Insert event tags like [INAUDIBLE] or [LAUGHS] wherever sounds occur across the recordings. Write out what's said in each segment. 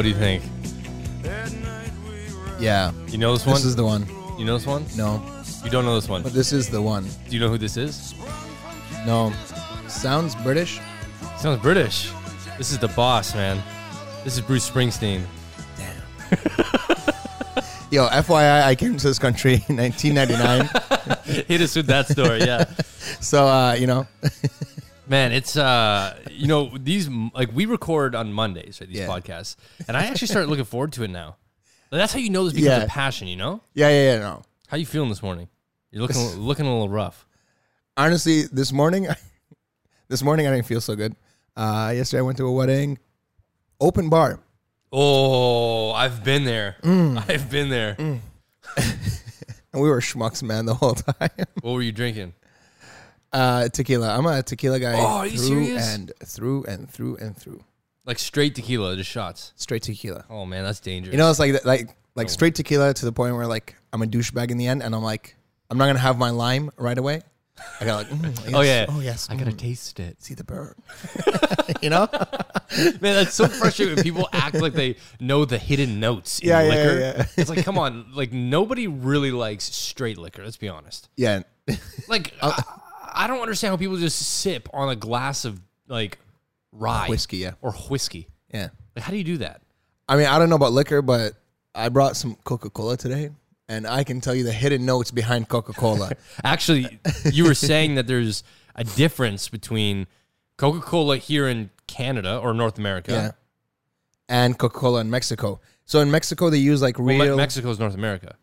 What do you think? Yeah. You know this one? This is the one. you know this one? No. You don't know this one. But this is the one. Do you know who this is? No. Sounds British. Sounds British. This is the boss, man. This is Bruce Springsteen. Damn. [LAUGHS] Yo, FYI, I came to this country in [LAUGHS] 1999. [LAUGHS] Hit us with that story, yeah. so, uh, you know, Man, it's uh, you know, these like we record on Mondays, right? These Yeah. podcasts, and I actually started looking forward to it now. Like, that's how you know this becomes Yeah. a passion. You know, yeah, yeah, yeah, no. how you feeling this morning? You're looking [LAUGHS] looking a little rough. Honestly, this morning, [LAUGHS] this morning I didn't feel so good. Uh, yesterday I went to a wedding, open bar. Oh, I've been there. Mm. [LAUGHS] I've been there. And we were schmucks, man, the whole time. What were you drinking? Uh, tequila. I'm a tequila guy Oh, are you through serious? and through and through and through. Like straight tequila, just shots. Straight tequila. Oh man, that's dangerous. You know, it's like like like Oh. straight tequila to the point where like I'm a douchebag in the end, and I'm like, I'm not gonna have my lime right away. I got like, mm, yes, Oh, yeah. oh yes, I gotta mm, taste it. see the burn. [LAUGHS] [LAUGHS] you know? Man, that's so frustrating when people act like they know the hidden notes in Yeah, yeah, liquor. yeah, yeah. It's like, come [LAUGHS] on, like nobody really likes straight liquor. Let's be honest. Yeah, Like, I, I don't understand how people just sip on a glass of like rye whiskey. Yeah, or whiskey. yeah. Like, how do you do that? I mean, I don't know about liquor, but I brought some Coca Cola today, and I can tell you the hidden notes behind Coca Cola. [LAUGHS] Actually, you were saying that there's a difference between Coca Cola here in Canada or North America. yeah, and Coca Cola in Mexico. So in Mexico, they use like Well, real. Me- Mexico's North America.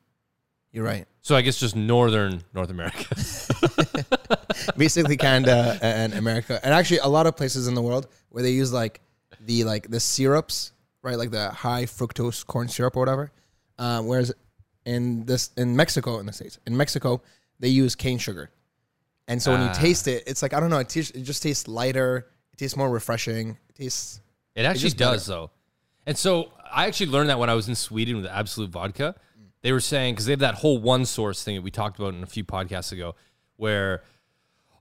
you're right. So I guess just northern North America. [LAUGHS] [LAUGHS] basically Canada and America, and actually a lot of places in the world where they use like the like the syrups, right? Like the high fructose corn syrup or whatever. Um, whereas in this in Mexico in the states, in Mexico they use cane sugar, and so when you Ah. taste it, it's like I don't know, it, tastes, it just tastes lighter, it tastes more refreshing, it tastes. It actually just does though. And so I actually learned that when I was in Sweden with Absolut Vodka. They were saying because they have that whole one source thing that we talked about in a few podcasts ago, where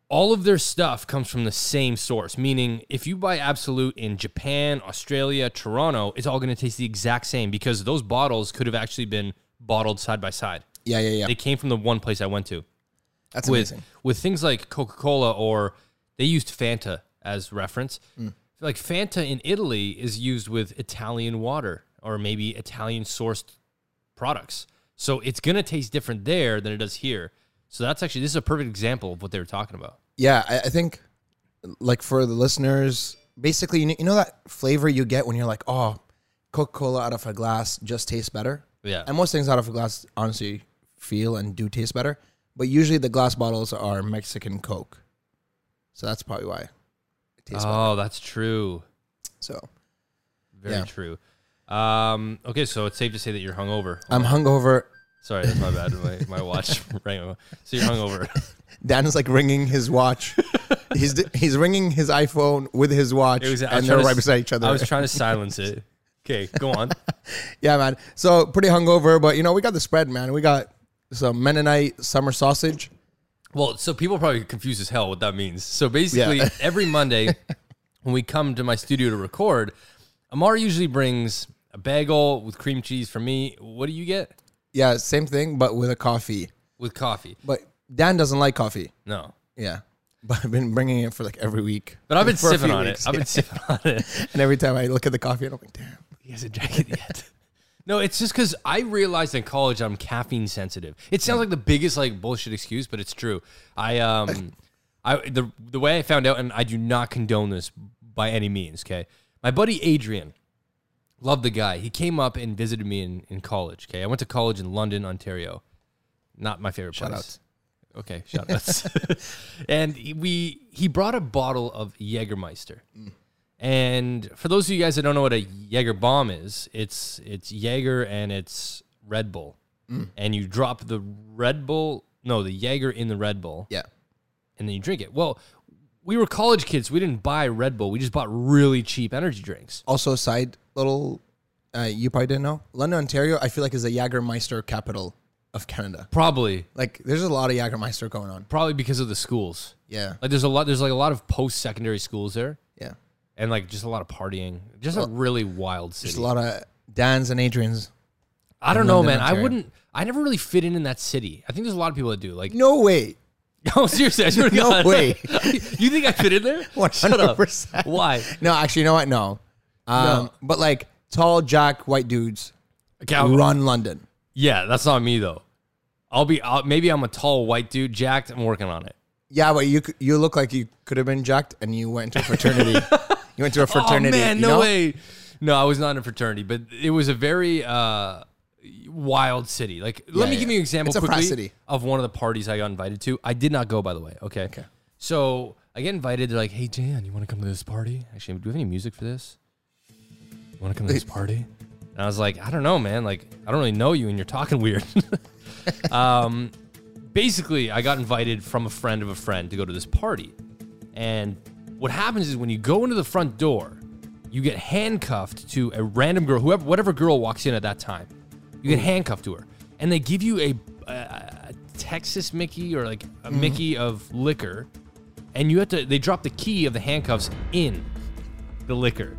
all of their stuff comes from the same source. Meaning, if you buy Absolut in Japan, Australia, Toronto, it's all going to taste the exact same because those bottles could have actually been bottled side by side. Yeah, yeah, yeah. They came from the one place I went to. That's with amazing. with things like Coca Cola or they used Fanta as reference. Mm. Like Fanta in Italy is used with Italian water or maybe Italian sourced products. So it's gonna taste different there than it does here. So that's actually this is a perfect example of what they were talking about. Yeah, I, I think like for the listeners, basically, you know, you know that flavor you get when you're like, oh, Coca Cola out of a glass just tastes better. Yeah. And most things out of a glass honestly feel and do taste better. But usually the glass bottles are Mexican Coke. So that's probably why it tastes better. Oh, that's true. So Very Yeah. true. Um, okay, so it's safe to say that you're hungover. I'm hungover. Sorry, that's my bad. My, my watch [LAUGHS] rang. So you're hungover. Dan is like ringing his watch. he's he's ringing his iPhone with his watch, It was- I was and they're trying to right s- beside each other. I was trying to silence it. Okay, go on. [LAUGHS] yeah, man. So pretty hungover, but you know we got the spread, man. We got some Mennonite summer sausage. Well, so people probably confused as hell what that means. So basically, Yeah. [LAUGHS] every Monday when we come to my studio to record, Ammar usually brings a bagel with cream cheese for me. What do you get Yeah, same thing, but with a coffee. with coffee? But Dan doesn't like coffee. No, Yeah, but I've been bringing it for like every week. but I've been For sipping on weeks, it. I've [LAUGHS] yeah. been sipping on it. And every time I look at the coffee, I'm like, damn. He hasn't drank it yet. No, it's just because I realized in college I'm caffeine sensitive. It sounds like the biggest like bullshit excuse, but it's true. I um, [LAUGHS] I the the way I found out, and I do not condone this by any means. Okay, my buddy Adrian, love the guy. He came up and visited me in in college. Okay, I went to college in London, Ontario. Not my favorite Shout place. outs. Okay, shout outs. [LAUGHS] and he- we he brought a bottle of Jägermeister. Mm. And for those of you guys that don't know what a Jaeger bomb is, it's it's Jaeger and it's Red Bull. Mm. And you drop the Red Bull, no, the Jaeger in the Red Bull, Yeah. and then you drink it. Well, we were college kids. We didn't buy Red Bull. We just bought really cheap energy drinks. Also, side little, uh, you probably didn't know. London, Ontario, I feel like is the Jagermeister capital of Canada. Probably, Like, there's a lot of Jagermeister going on. probably because of the schools. Yeah. Like there's a lot. There's like a lot of post secondary schools there. Yeah. and like just a lot of partying. Just a really wild city. Just a lot of Dan's and Adrian's. I don't know, London, man. I wouldn't. I never really fit in in that city. I think there's a lot of people that do. Like, No way. [LAUGHS] oh, seriously, I swear to No God. way. [LAUGHS] you think I fit in there? [LAUGHS] Shut up. 100%. Why? No, actually, you know what? No. Um, No. But like tall, jack, white dudes Okay, I'll- run London. yeah, that's not me though. I'll be. I'll, maybe I'm a tall white dude, jacked. I'm working on it. Yeah, but you you look like you could have been jacked and you went to a fraternity. you went to a [LAUGHS] fraternity. Oh man, you no know? way. No, I was not in a fraternity, but it was a very uh, wild city. Like, let Yeah, me give you an example It's a quickly of one of the parties I got invited to. I did not go, by the way. Okay. Okay. So I get invited. They're like, "Hey, Dan, you want to come to this party? Actually, do we have any music for this? You want to come to this party?" And I was like, "I don't know, man. Like, I don't really know you, and you're talking weird." [LAUGHS] um, basically, I got invited from a friend of a friend to go to this party, and what happens is when you go into the front door, you get handcuffed to a random girl, whoever, whatever girl walks in at that time. You get handcuffed to her, and they give you a, a, a Texas Mickey or like a Mickey of liquor, and you have to. They drop the key of the handcuffs in the liquor.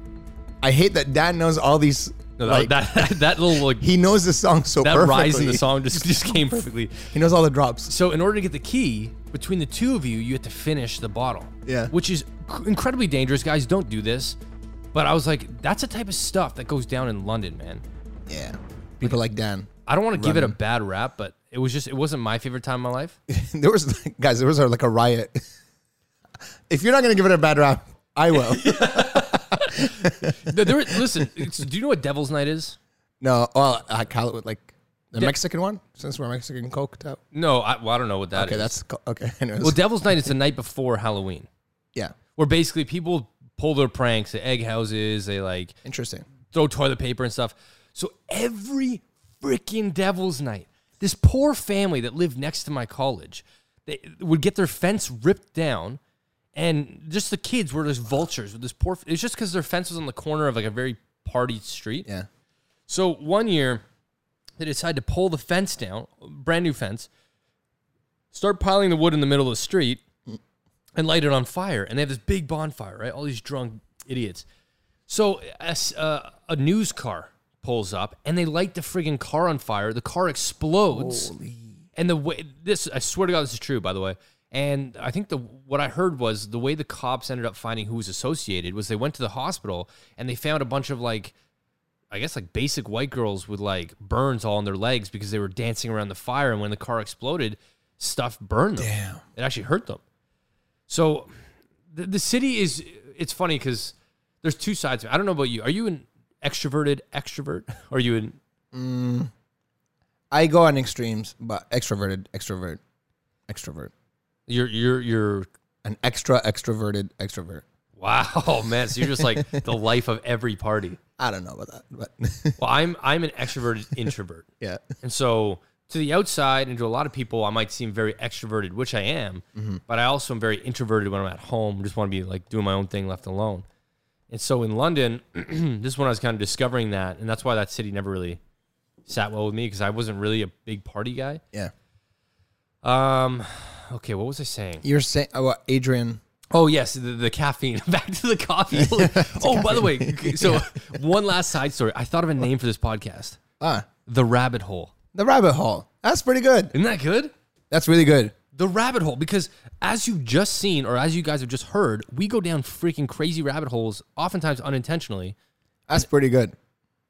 I hate that Dan knows all these. No, that, like, that [LAUGHS] that little like he knows the song so that perfectly. rise in the song just just came perfectly. [LAUGHS] He knows all the drops. So in order to get the key, between the two of you, you have to finish the bottle. Yeah. Which is incredibly dangerous, guys. Don't do this. But I was like, that's the type of stuff that goes down in London, man. Yeah. People like Dan. I don't want to give it a bad rap, but it was just it wasn't my favorite time in my life. [LAUGHS] there was guys. There was like a riot. if you're not gonna give it a bad rap, I will. [LAUGHS] There, listen, do you know what Devil's Night is? no, well, I call it with like the Mexican one since we're Mexican coked out. No, I, well, I don't know what that is. Okay, that's [LAUGHS] okay. Anyways. well, Devil's Night is the night before Halloween, yeah, where basically people pull their pranks, they egg houses, they like interesting. throw toilet paper and stuff. So every freaking Devil's Night, this poor family that lived next to my college, they would get their fence ripped down, and just the kids were just vultures with this poor. It's just because their fence was on the corner of like a very party street. Yeah, So one year, they decided to pull the fence down, brand new fence, start piling the wood in the middle of the street, and light it on fire. And they have this big bonfire, right? All these drunk idiots. So a, uh, a news car pulls up, and they light the friggin' car on fire. The car explodes. Holy. And the way this, I swear to God, this is true, by the way. And I think the what I heard was the way the cops ended up finding who was associated was they went to the hospital and they found a bunch of like I guess like basic white girls with like burns all on their legs because they were dancing around the fire and when the car exploded, stuff burned them. Damn. It actually hurt them. So the, the city is it's funny because there's two sides. I don't know about you. Are you an extroverted extrovert? Or [LAUGHS] are you an mm, I go on extremes, but extroverted, extrovert, extrovert, you're you're you're an extra extroverted extrovert. wow [LAUGHS] man. So you're just like the [LAUGHS] life of every party. I don't know about that, but [LAUGHS] Well, I'm I'm an extroverted introvert. yeah, And so to the outside and to a lot of people, I might seem very extroverted, which I am, but I also am very introverted when I'm at home. Just want to be like doing my own thing left alone. And so in London, [CLEARS THROAT] this is when I was kind of discovering that. And that's why that city never really sat well with me because I wasn't really a big party guy. yeah. Um, okay, what was I saying? You're saying about Adrian? Oh yes, the, the caffeine. [LAUGHS] Back to the coffee. [LAUGHS] oh, by the way, [LAUGHS] so one last side story. I thought of a name for this podcast: Ah, the Rabbit Hole. the rabbit hole. That's pretty good. Isn't that good? That's really good. The rabbit hole, because as you've just seen, or as you guys have just heard, we go down freaking crazy rabbit holes, oftentimes unintentionally. That's pretty good.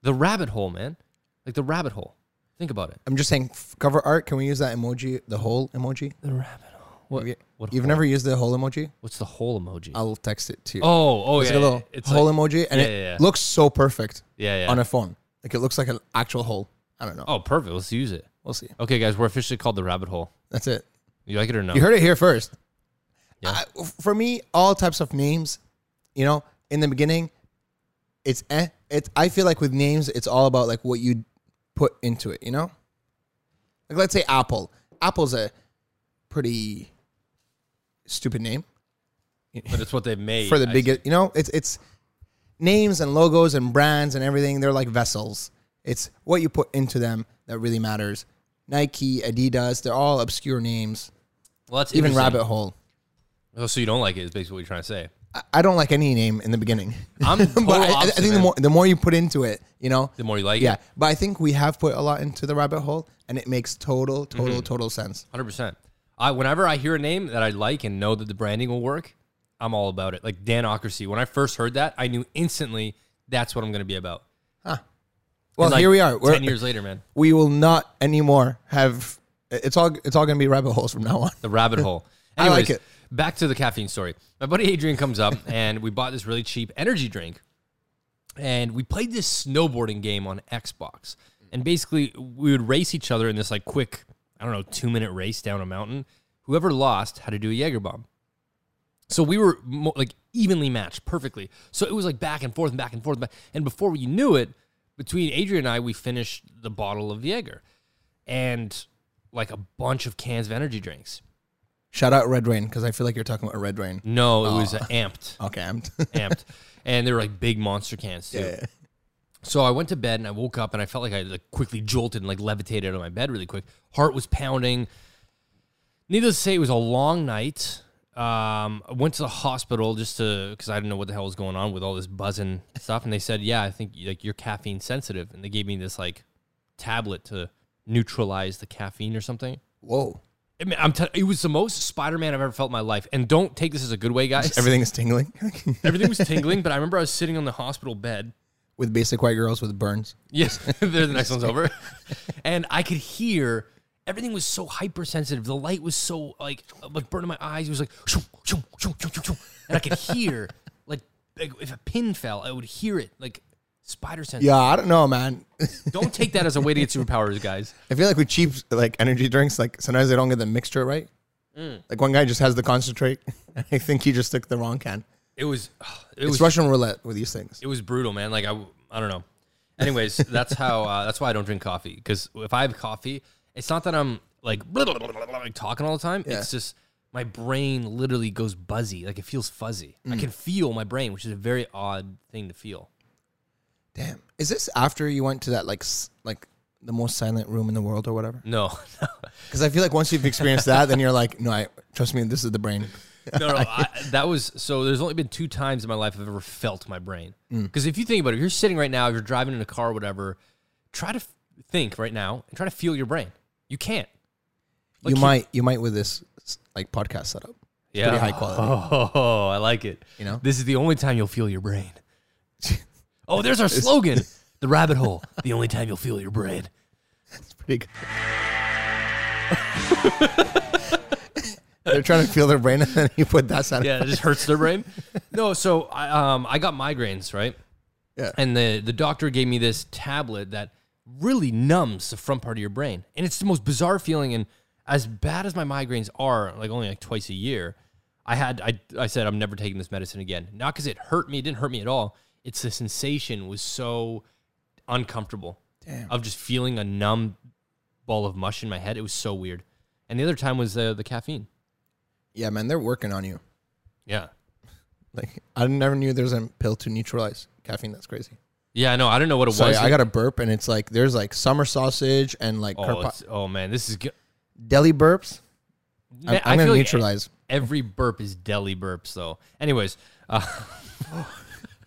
The rabbit hole, man. Like the rabbit hole. Think about it. I'm just saying, cover art. Can we use that emoji, the whole emoji? The rabbit. What? Have you, what you've never used the whole emoji? What's the whole emoji? I'll text it to you. oh, oh It's yeah. like a little it's hole like, emoji, and Yeah, it yeah, yeah. looks so perfect yeah, yeah. on a phone. Like it looks like an actual hole. I don't know. oh, perfect. Let's use it. We'll see. Okay, guys, we're officially called the rabbit hole. That's it. You like it or no? You heard it here first. Yeah. I- for me, all types of names, you know, in the beginning, it's eh. It's I feel like with names, it's all about like what you put into it. You know, like let's say Apple. Apple's a pretty stupid name but it's what they've made for the I- biggest. You know, it's it's names and logos and brands and everything. They're like vessels. It's what you put into them that really matters. Nike, Adidas, they're all obscure names. Well, that's Even. Rabbit Hole. Oh, so you don't like it? Is basically what you're trying to say. I- I don't like any name in the beginning. I'm [LAUGHS] but I, I think the more the more you put into it, you know, The more you like yeah. it, Yeah, But I think we have put a lot into the rabbit hole, and it makes total, Mm-hmm. total, total sense. hundred percent. I whenever I hear a name that I like and know that the branding will work, I'm all about it. Like Dan Ocracy. When I first heard that, I knew instantly that's what I'm going to be about. Huh. Well, like, here we are. We're, Ten years later, man. we will not anymore have. It's all. It's all going to be rabbit holes from now on. The rabbit hole. [LAUGHS] I Anyways, like it. Back to the caffeine story. My buddy Adrian comes up [LAUGHS] and we bought this really cheap energy drink. And we played this snowboarding game on Xbox. And basically we would race each other in this like quick, I don't know, two minute race down a mountain. Whoever lost had to do a Jaeger bomb. So we were mo- like evenly matched perfectly. So it was like back and forth and back and forth. Back. And before we knew it, between Adrian and I, we finished the bottle of Jaeger and like a bunch of cans of energy drinks. Shout out Red Rain because I feel like you're talking about Red Rain. No, it was uh, amped, [LAUGHS] Okay, I'm. amped, and they were like big monster cans too. yeah. So I went to bed and I woke up and I felt like I like quickly jolted and like levitated out of my bed really quick. Heart was pounding. Needless to say, it was a long night. Um, I went to the hospital just to because I didn't know what the hell was going on with all this buzzing stuff, and they said, "Yeah, I think like you're caffeine sensitive," and they gave me this like tablet to neutralize the caffeine or something. Whoa. I mean, I'm t- it was the most Spider-Man I've ever felt in my life, and don't take this as a good way, guys. Everything is tingling [LAUGHS] Everything was tingling, but I remember I was sitting on the hospital bed. With basic white girls with burns. Yes, [LAUGHS] the next one's [LAUGHS] over. And I could hear everything was so hypersensitive. The light was so like like burning my eyes. It was like shoo, shoo, shoo. and I could hear [LAUGHS] like, like if a pin fell, I would hear it like spider sense. Yeah, I don't know, man. Don't take that as a way to get superpowers, guys. I feel like with cheap like energy drinks, like sometimes they don't get the mixture right. Mm. Like one guy just has the concentrate. I think he just took the wrong can. It was [SIGHS] it It's was Russian roulette with these things. it was brutal, man. Like I I don't know. Anyways, [LAUGHS] that's how uh, that's why I don't drink coffee because if I have coffee, it's not that I'm like, like talking all the time. Yeah. It's just my brain literally goes buzzy, like it feels fuzzy. Mm. I can feel my brain, which is a very odd thing to feel. Damn. Is this after you went to that like like the most silent room in the world or whatever? No, [LAUGHS] Because [LAUGHS] I feel like once you've experienced that, then you're like, no, I trust me, this is the brain. [LAUGHS] no, no. [LAUGHS] I, that was so. There's only been two times in my life I've ever felt my brain. Mm. Because if you think about it, if you're sitting right now, if you're driving in a car, or whatever, try to f- think right now and try to feel your brain. You can't. Like, you might, you might with this like podcast setup. Yeah. pretty high quality. Oh, [LAUGHS] I like it. You know? this is the only time you'll feel your brain. oh, there's our slogan: the rabbit hole. The only time you'll feel your brain. It's pretty good. They're trying to feel their brain, [LAUGHS] and then you put that sound. Yeah, it just hurts their brain. [LAUGHS] No, so I um I got migraines, right? Yeah. And the the doctor gave me this tablet that really numbs the front part of your brain, and it's the most bizarre feeling. And as bad as my migraines are, like only like twice a year, I had I I said I'm never taking this medicine again. Not because it hurt me, it didn't hurt me at all. It's the sensation was so uncomfortable Damn. of just feeling a numb ball of mush in my head. It was so weird. And the other time was the the caffeine. Yeah, man, they're working on you. Yeah. Like I never knew there was a pill to neutralize caffeine. That's crazy. Yeah, I know. I don't know what it Sorry, was. I got a burp, and it's like there's like summer sausage and like Oh, carpa- oh man, this is good. deli burps. I'm, Man, I'm I gonna like neutralize. every burp is deli burps, though. Anyways, uh, [LAUGHS]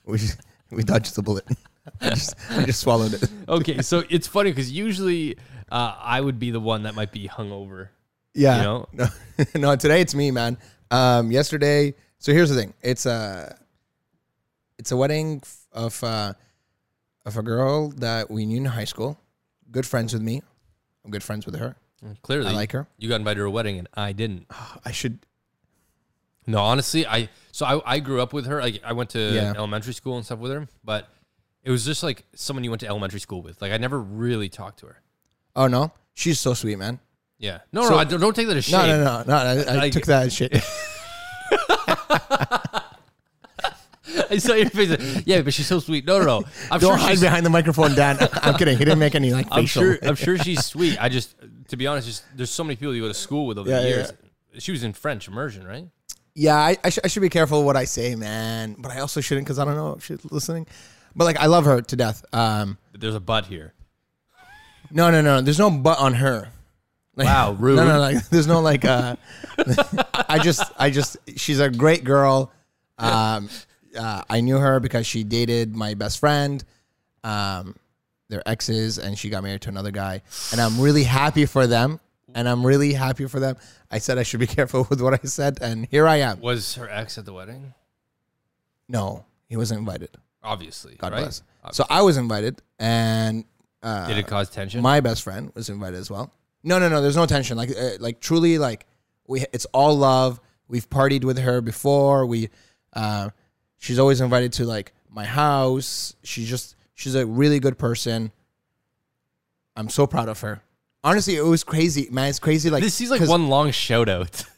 We just, we dodged the bullet. [LAUGHS] I just I just swallowed it. okay, so it's funny because usually uh, I would be the one that might be hungover. Yeah. You know? No, [LAUGHS] no, today it's me, man. Um, yesterday. So here's the thing. It's a, it's a wedding of uh, of a girl that we knew in high school. Good friends with me. I'm good friends with her. Clearly, I like her. You got invited to a wedding and I didn't. [SIGHS] I should. No, honestly, I so I, I grew up with her. Like I went to Yeah. elementary school and stuff with her, but it was just like someone you went to elementary school with. Like I never really talked to her. Oh no, she's so sweet, man. Yeah. No, So- no, I don't, don't take that as shame. No, no, no, no. I, I Like- took that as shit. [LAUGHS] I saw your face. Yeah, but she's so sweet. No, no, no. I'm Don't sure hide behind the microphone, Dan. [LAUGHS] I'm kidding. He didn't make any like I'm facial. sure. I'm sure she's sweet. I just, to be honest, just there's so many people you go to school with over Yeah, the yeah, years. She was in French immersion, right? Yeah, I, I, sh- I should be careful what I say, man. But I also shouldn't because I don't know if she's listening. But like, I love her to death. Um, there's a but here. no, no, no. There's no but on her. [LAUGHS] Wow, rude. No, no, like there's no like. uh [LAUGHS] I just, I just, she's a great girl. Um, uh, I knew her because she dated my best friend. Um, they're exes, and she got married to another guy, and I'm really happy for them. And I'm really happy for them. I said I should be [LAUGHS] careful with what I said, and here I am. Was her ex at the wedding? No, he wasn't invited. Obviously. God right? bless. So I was invited, and uh, Did it cause tension? my best friend was invited as well. No, no, no. There's no tension. Like, uh, like truly, like we. It's all love. We've partied with her before. We, uh, she's always invited to like my house. She's just, she's a really good person. I'm so proud of her. Honestly, it was crazy, man. It's crazy. Like this is like one long shout out. [LAUGHS]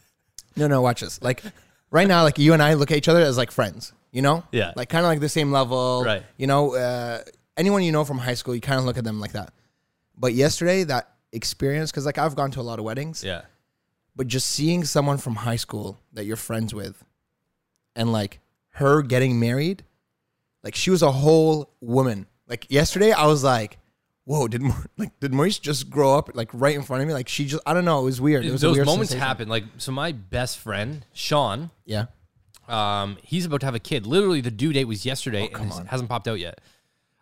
No, no. Watch this. Like right now, like you and I look at each other as like friends. You know? Yeah. Like kind of like the same level. Right. You know, uh, anyone you know from high school, you kind of look at them like that. But yesterday, that experience, because like I've gone to a lot of weddings, yeah. but just seeing someone from high school that you're friends with, and like her getting married, like she was a whole woman. Like yesterday, I was like, "Whoa, did Mau- [LAUGHS] like did Maurice just grow up like right in front of me? Like she just I don't know, it was weird. It was a Those weird moments sensation. happen. Like, so my best friend, Sean, Yeah, um, he's about to have a kid. Literally, the due date was yesterday and it hasn't popped out yet.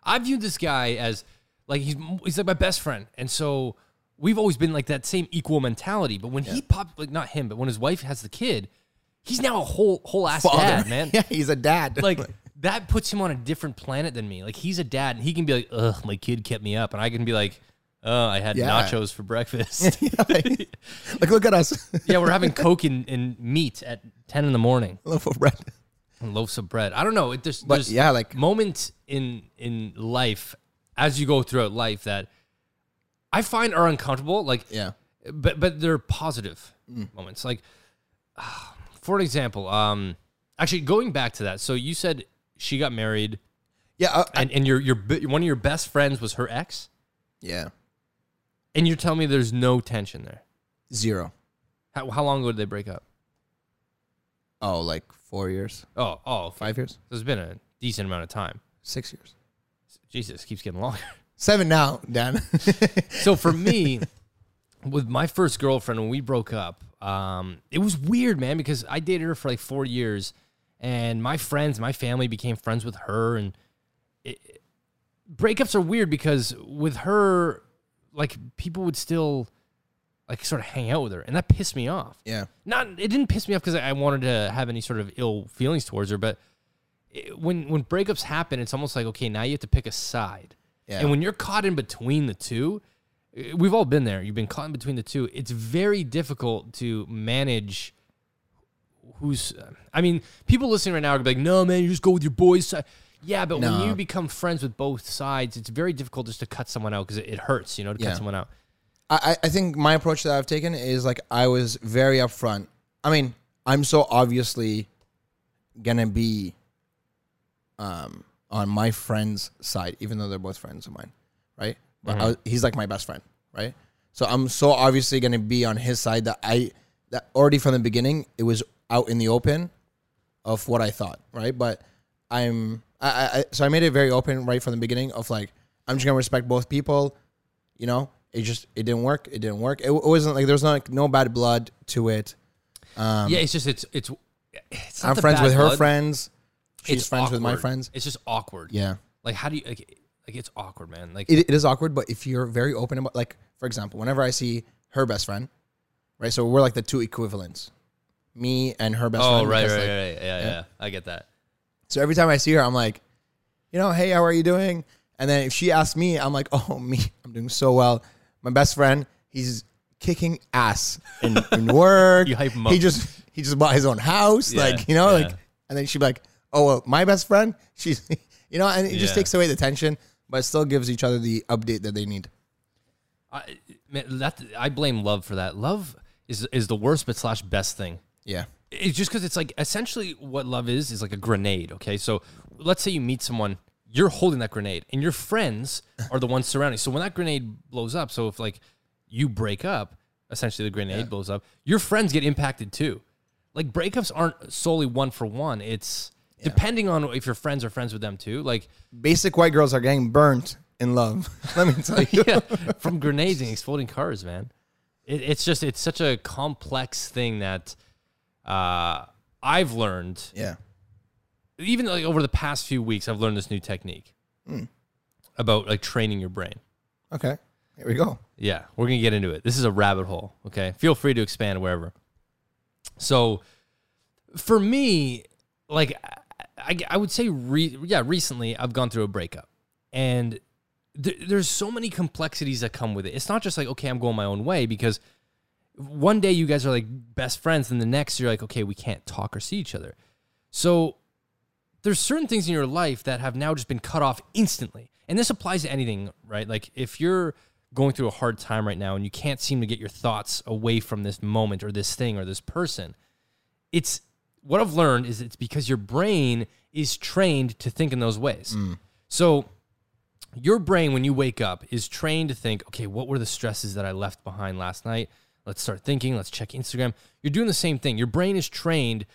I viewed this guy as like he's he's like my best friend, and so we've always been like that same equal mentality. But when he popped, like not him, but when his wife has the kid, he's now a whole whole ass Father. dad, man. [LAUGHS] yeah, he's a dad. Like [LAUGHS] that puts him on a different planet than me. Like he's a dad, and he can be like, "Ugh, my kid kept me up," and I can be like, "Oh, I had Yeah. nachos for breakfast." [LAUGHS] like, look at us, yeah, we're having Coke and, and meat at ten in the morning. loaf of bread. and loaves of bread. I don't know. It just But there's yeah, like- moments in in life as you go throughout life that I find are uncomfortable. Like, Yeah, but but they're positive Mm. moments. Like, [SIGHS] for an example, um, actually going back to that. So you said she got married, yeah, uh, and and your your one of your best friends was her ex, yeah. and you're telling me there's no tension there. Zero. How, how long ago did they break up? Oh, like four years, Oh, oh, five. five years, It's been a decent amount of time. six years, Jesus, keeps getting longer. [LAUGHS] seven now, Dan. [LAUGHS] So for me, [LAUGHS] with my first girlfriend when we broke up, um, it was weird, man, because I dated her for like four years, and my friends, my family became friends with her, and it, breakups are weird because with her, like people would still like sort of hang out with her, and that pissed me off. yeah, Not it didn't piss me off because I wanted to have any sort of ill feelings towards her, but it, when when breakups happen, it's almost like okay, now you have to pick a side. Yeah. And when you're caught in between the two, eh, we've all been there. You've been caught in between the two. It's very difficult to manage who's. I mean, people listening right now are gonna be like, "No, man, you just go with your boys." side." Yeah, but when you become friends with both sides, it's very difficult just to cut someone out because it, it hurts, you know, to Yeah. cut someone out. I, I I think my approach that I've taken is like I was very upfront. I mean, I'm so obviously gonna be um on my friend's side, even though they're both friends of mine, right? But mm-hmm. I was, he's like my best friend, right? So I'm so obviously gonna be on his side that I that already from the beginning it was out in the open of what I thought, right? But I'm I, I so I made it very open right from the beginning of like I'm just gonna respect both people, you know. It just it didn't work. It didn't work. It, it wasn't like there was not no bad blood to it. Um, yeah, it's just it's it's. it's I'm friends with her blood. friends. She's It's friends with my friends. It's just awkward. Yeah, Like, how do you like? Like, it's awkward, man. Like, it, it is awkward. But if you're very open about, like, for example, whenever I see her best friend, right? So we're like the two equivalents, me and her best oh, friend. right, right, like, right, yeah, yeah, I get that. So every time I see her, I'm like, you know, hey, how are you doing? And then if she asks me, I'm like, [LAUGHS] oh, me, I'm doing so well. My best friend, he's kicking ass in, in [LAUGHS] work. You hype him He just he just bought his own house, Yeah, like you know, yeah. like. And then she'd be like, oh, well, my best friend, she's, [LAUGHS] you know, and it just Yeah. takes away the tension, but it still gives each other the update that they need. I, man, that I blame love for that. Love is is the worst but slash best thing. Yeah, It's just because it's like essentially what love is is like a grenade. Okay, so let's say you meet someone, you're holding that grenade, and your friends are the ones surrounding. So when that grenade blows up, so if like you break up, essentially the grenade blows up, your friends get impacted too. Like breakups aren't solely one for one. It's depending on if your friends are friends with them too. Like basic white girls are getting burnt in love. [LAUGHS] Let me tell [LAUGHS] you. yeah, from grenades and exploding cars, man. It, it's just it's such a complex thing that uh, I've learned. Yeah. Even like over the past few weeks, I've learned this new technique about like training your brain. Okay. Here we go. Yeah, we're gonna get into it. This is a rabbit hole. Okay, feel free to expand wherever. So, for me, like I, I would say, re, yeah, recently I've gone through a breakup, and th- there's so many complexities that come with it. It's not just like okay, I'm going my own way because one day you guys are like best friends, and the next you're like okay, we can't talk or see each other. So there's certain things in your life that have now just been cut off instantly. And this applies to anything, right? Like if you're going through a hard time right now and you can't seem to get your thoughts away from this moment or this thing or this person, it's what I've learned is it's because your brain is trained to think in those ways. Mm. So your brain when you wake up is trained to think, okay, what were the stresses that I left behind last night? Let's start thinking, let's check Instagram. You're doing the same thing. Your brain is trained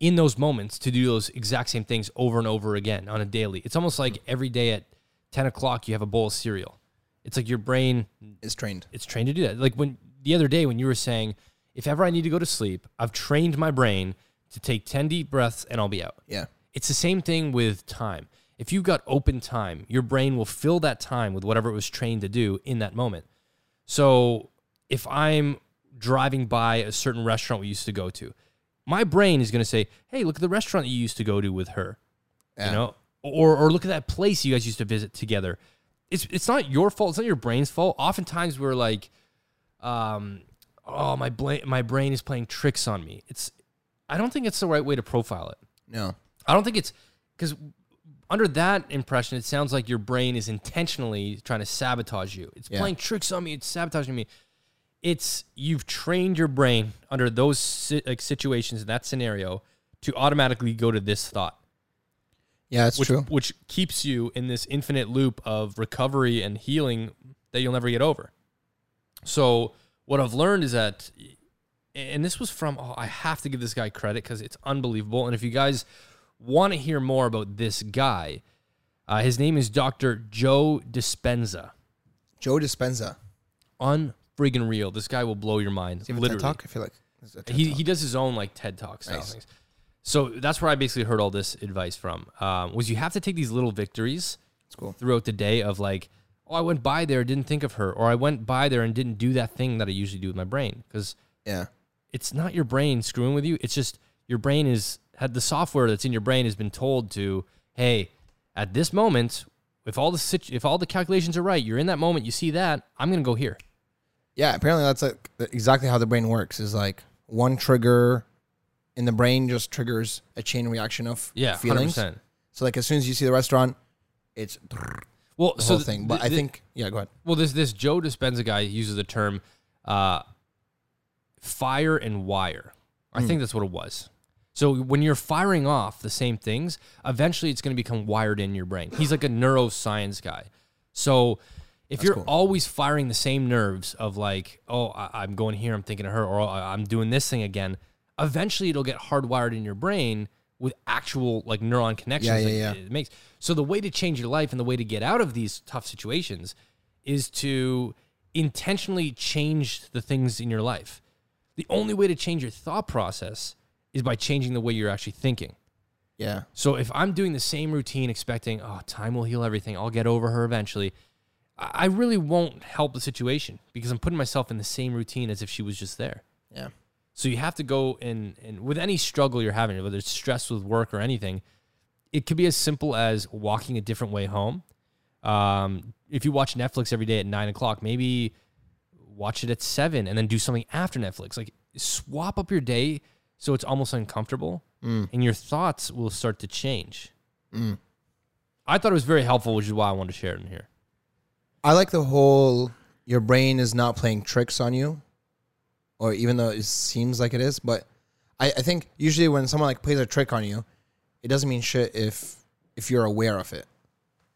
in those moments to do those exact same things over and over again on a daily. It's almost like every day at 10 o'clock you have a bowl of cereal. It's like your brain Is trained. it's trained to do that. Like when the other day when you were saying, if ever I need to go to sleep, I've trained my brain to take 10 deep breaths and I'll be out. Yeah. It's the same thing with time. If you've got open time, your brain will fill that time with whatever it was trained to do in that moment. So if I'm driving by a certain restaurant we used to go to, my brain is going to say, "Hey, look at the restaurant you used to go to with her." Yeah. You know, or or look at that place you guys used to visit together. It's it's not your fault. It's not your brain's fault. Oftentimes we're like, um, oh my bla- my brain is playing tricks on me. It's I don't think it's the right way to profile it. No. I don't think it's because under that impression, it sounds like your brain is intentionally trying to sabotage you. It's Yeah. playing tricks on me. It's sabotaging me. It's you've trained your brain under those like situations in that scenario to automatically go to this thought, Yeah, that's which true. which keeps you in this infinite loop of recovery and healing that you'll never get over. So what I've learned is that, and this was from oh, I have to give this guy credit because it's unbelievable. And if you guys want to hear more about this guy, uh, his name is Dr. Joe Dispenza. Joe Dispenza. Unfriggin' real. This guy will blow your mind. Does he have a literally. TED talk? I feel like he, talk. he does his own like TED Talk style Nice. things. So that's where I basically heard all this advice from. Um, was you have to take these little victories cool. throughout the day of like, oh, I went by there, didn't think of her, or I went by there and didn't do that thing that I usually do with my brain because Yeah. It's not your brain screwing with you. It's just your brain is had the software that's in your brain has been told to, hey, at this moment, if all the situ- if all the calculations are right, you're in that moment, you see that, I'm gonna go here. Yeah, apparently that's like exactly how the brain works. Is like one trigger in the brain just triggers a chain reaction of Yeah, feelings. percent. So like as soon as you see the restaurant, it's the Well, so whole th- thing. But I th- think yeah, go ahead. Well, this this Joe Dispenza guy uses the term uh, fire and wire. I think hmm. that's what it was. So when you're firing off the same things, eventually it's going to become wired in your brain. He's like a neuroscience guy. So if you're cool. always firing the same nerves of like, oh, I, I'm going here, I'm thinking of her, or oh, I- I'm doing this thing again, eventually it'll get hardwired in your brain with actual like neuron connections Yeah, yeah, that yeah. it makes. So the way to change your life and the way to get out of these tough situations is to intentionally change the things in your life. The only way to change your thought process is by changing the way you're actually thinking. Yeah. So if I'm doing the same routine, expecting, oh, time will heal everything, I'll get over her eventually, I really won't help the situation because I'm putting myself in the same routine as if she was just there. Yeah. So you have to go and and with any struggle you're having, whether it's stress with work or anything, it could be as simple as walking a different way home. Um, if you watch Netflix every day at nine o'clock, maybe watch it at seven and then do something after Netflix. Like swap up your day so it's almost uncomfortable, mm. and your thoughts will start to change. Mm. I thought it was very helpful, which is why I wanted to share it in here. I like the whole your brain is not playing tricks on you, or even though it seems like it is. But I, I think usually when someone like plays a trick on you, it doesn't mean shit if if you're aware of it,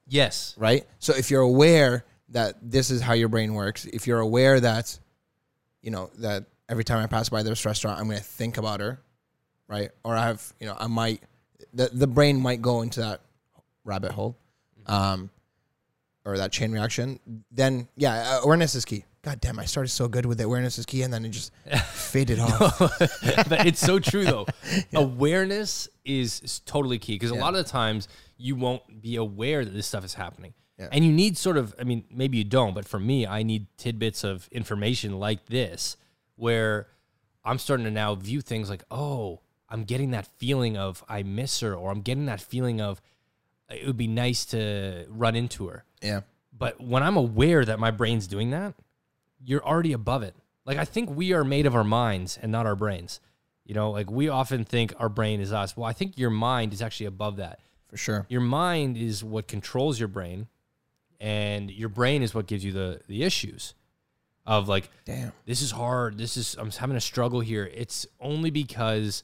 Yes. right? So if you're aware that this is how your brain works, if you're aware that, you know, that every time I pass by this restaurant, I'm gonna think about her, right? Or I have, you know, I might the the brain might go into that rabbit hole. Um, or that chain reaction, then yeah, uh, awareness is key. God damn, I started so good with the awareness is key, and then it just [LAUGHS] faded off. [LAUGHS] but it's so true though. [LAUGHS] Awareness is, is totally key because a lot of the times you won't be aware that this stuff is happening. Yeah. And you need sort of, I mean, maybe you don't, but for me, I need tidbits of information like this where I'm starting to now view things like, oh, I'm getting that feeling of I miss her, or I'm getting that feeling of it would be nice to run into her. Yeah, But when I'm aware that my brain's doing that, you're already above it. Like I think we are made of our minds and not our brains. You know, like we often think our brain is us. Well, I think your mind is actually above that. for sure. Your mind is what controls your brain, and your brain is what gives you the the issues of like Damn. this is hard. This is I'm having a struggle here. It's only because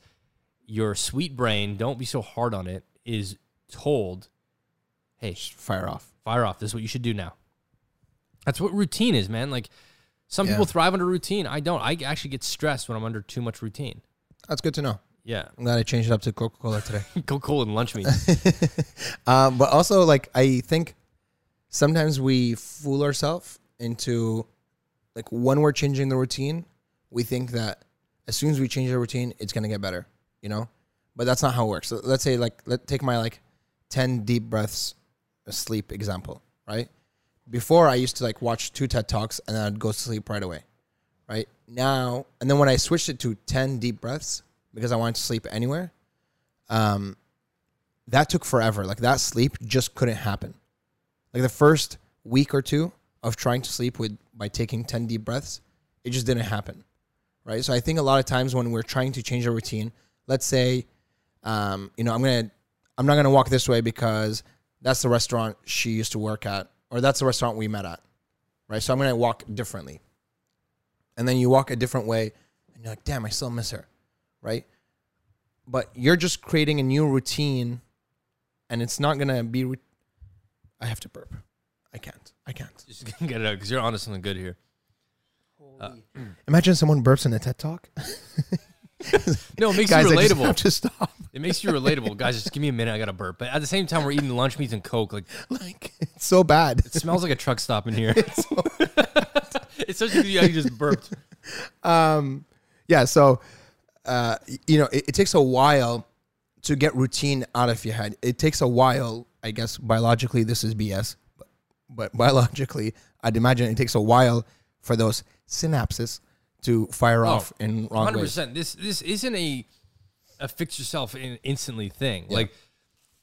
your sweet brain, don't be so hard on it, is told, hey, Just fire off. fire off. This is what you should do now. That's what routine is, man. Like some Yeah. people thrive under routine. I don't. I actually get stressed when I'm under too much routine. That's good to know. Yeah. I'm glad I changed it up to Coca Cola today. [LAUGHS] Go cool and lunch meat. [LAUGHS] um, but also, like, I think sometimes we fool ourselves into, like, when we're changing the routine, we think that as soon as we change the routine, it's gonna get better, you know. But that's not how it works. So let's say, like, let's take my like ten deep breaths, sleep example, right? Before I used to like watch two TED talks and then I'd go to sleep right away, right? Now and then when I switched it to ten deep breaths because I wanted to sleep anywhere, um, that took forever. Like that sleep just couldn't happen. Like the first week or two of trying to sleep with by taking 10 deep breaths, it just didn't happen. Right? So I think a lot of times when we're trying to change a routine, let's say um, you know, I'm going to I'm not going to walk this way because that's the restaurant she used to work at or that's the restaurant we met at. Right? So I'm going to walk differently. And then you walk a different way and you're like, "Damn, I still miss her." Right? but you're just creating a new routine and it's not gonna be re- i have to burp i can't i can't [LAUGHS] Just get it out because you're onto something good here. imagine someone burps in a ted talk [LAUGHS] No, it makes guys you I just relatable. have to stop It makes you relatable, guys. Just give me a minute. I got to burp. But at the same time, we're eating lunch meats and coke. Like [LAUGHS] like it's so bad it smells like a truck stop in here. it's such a you just burped. um yeah so uh y- you know it, it takes a while to get routine out of your head it takes a while i guess biologically this is bs but, but [LAUGHS] biologically i'd imagine it takes a while for those synapses to fire oh, off in wrong Hundred ways percent. This this isn't a a fix yourself in instantly thing. Like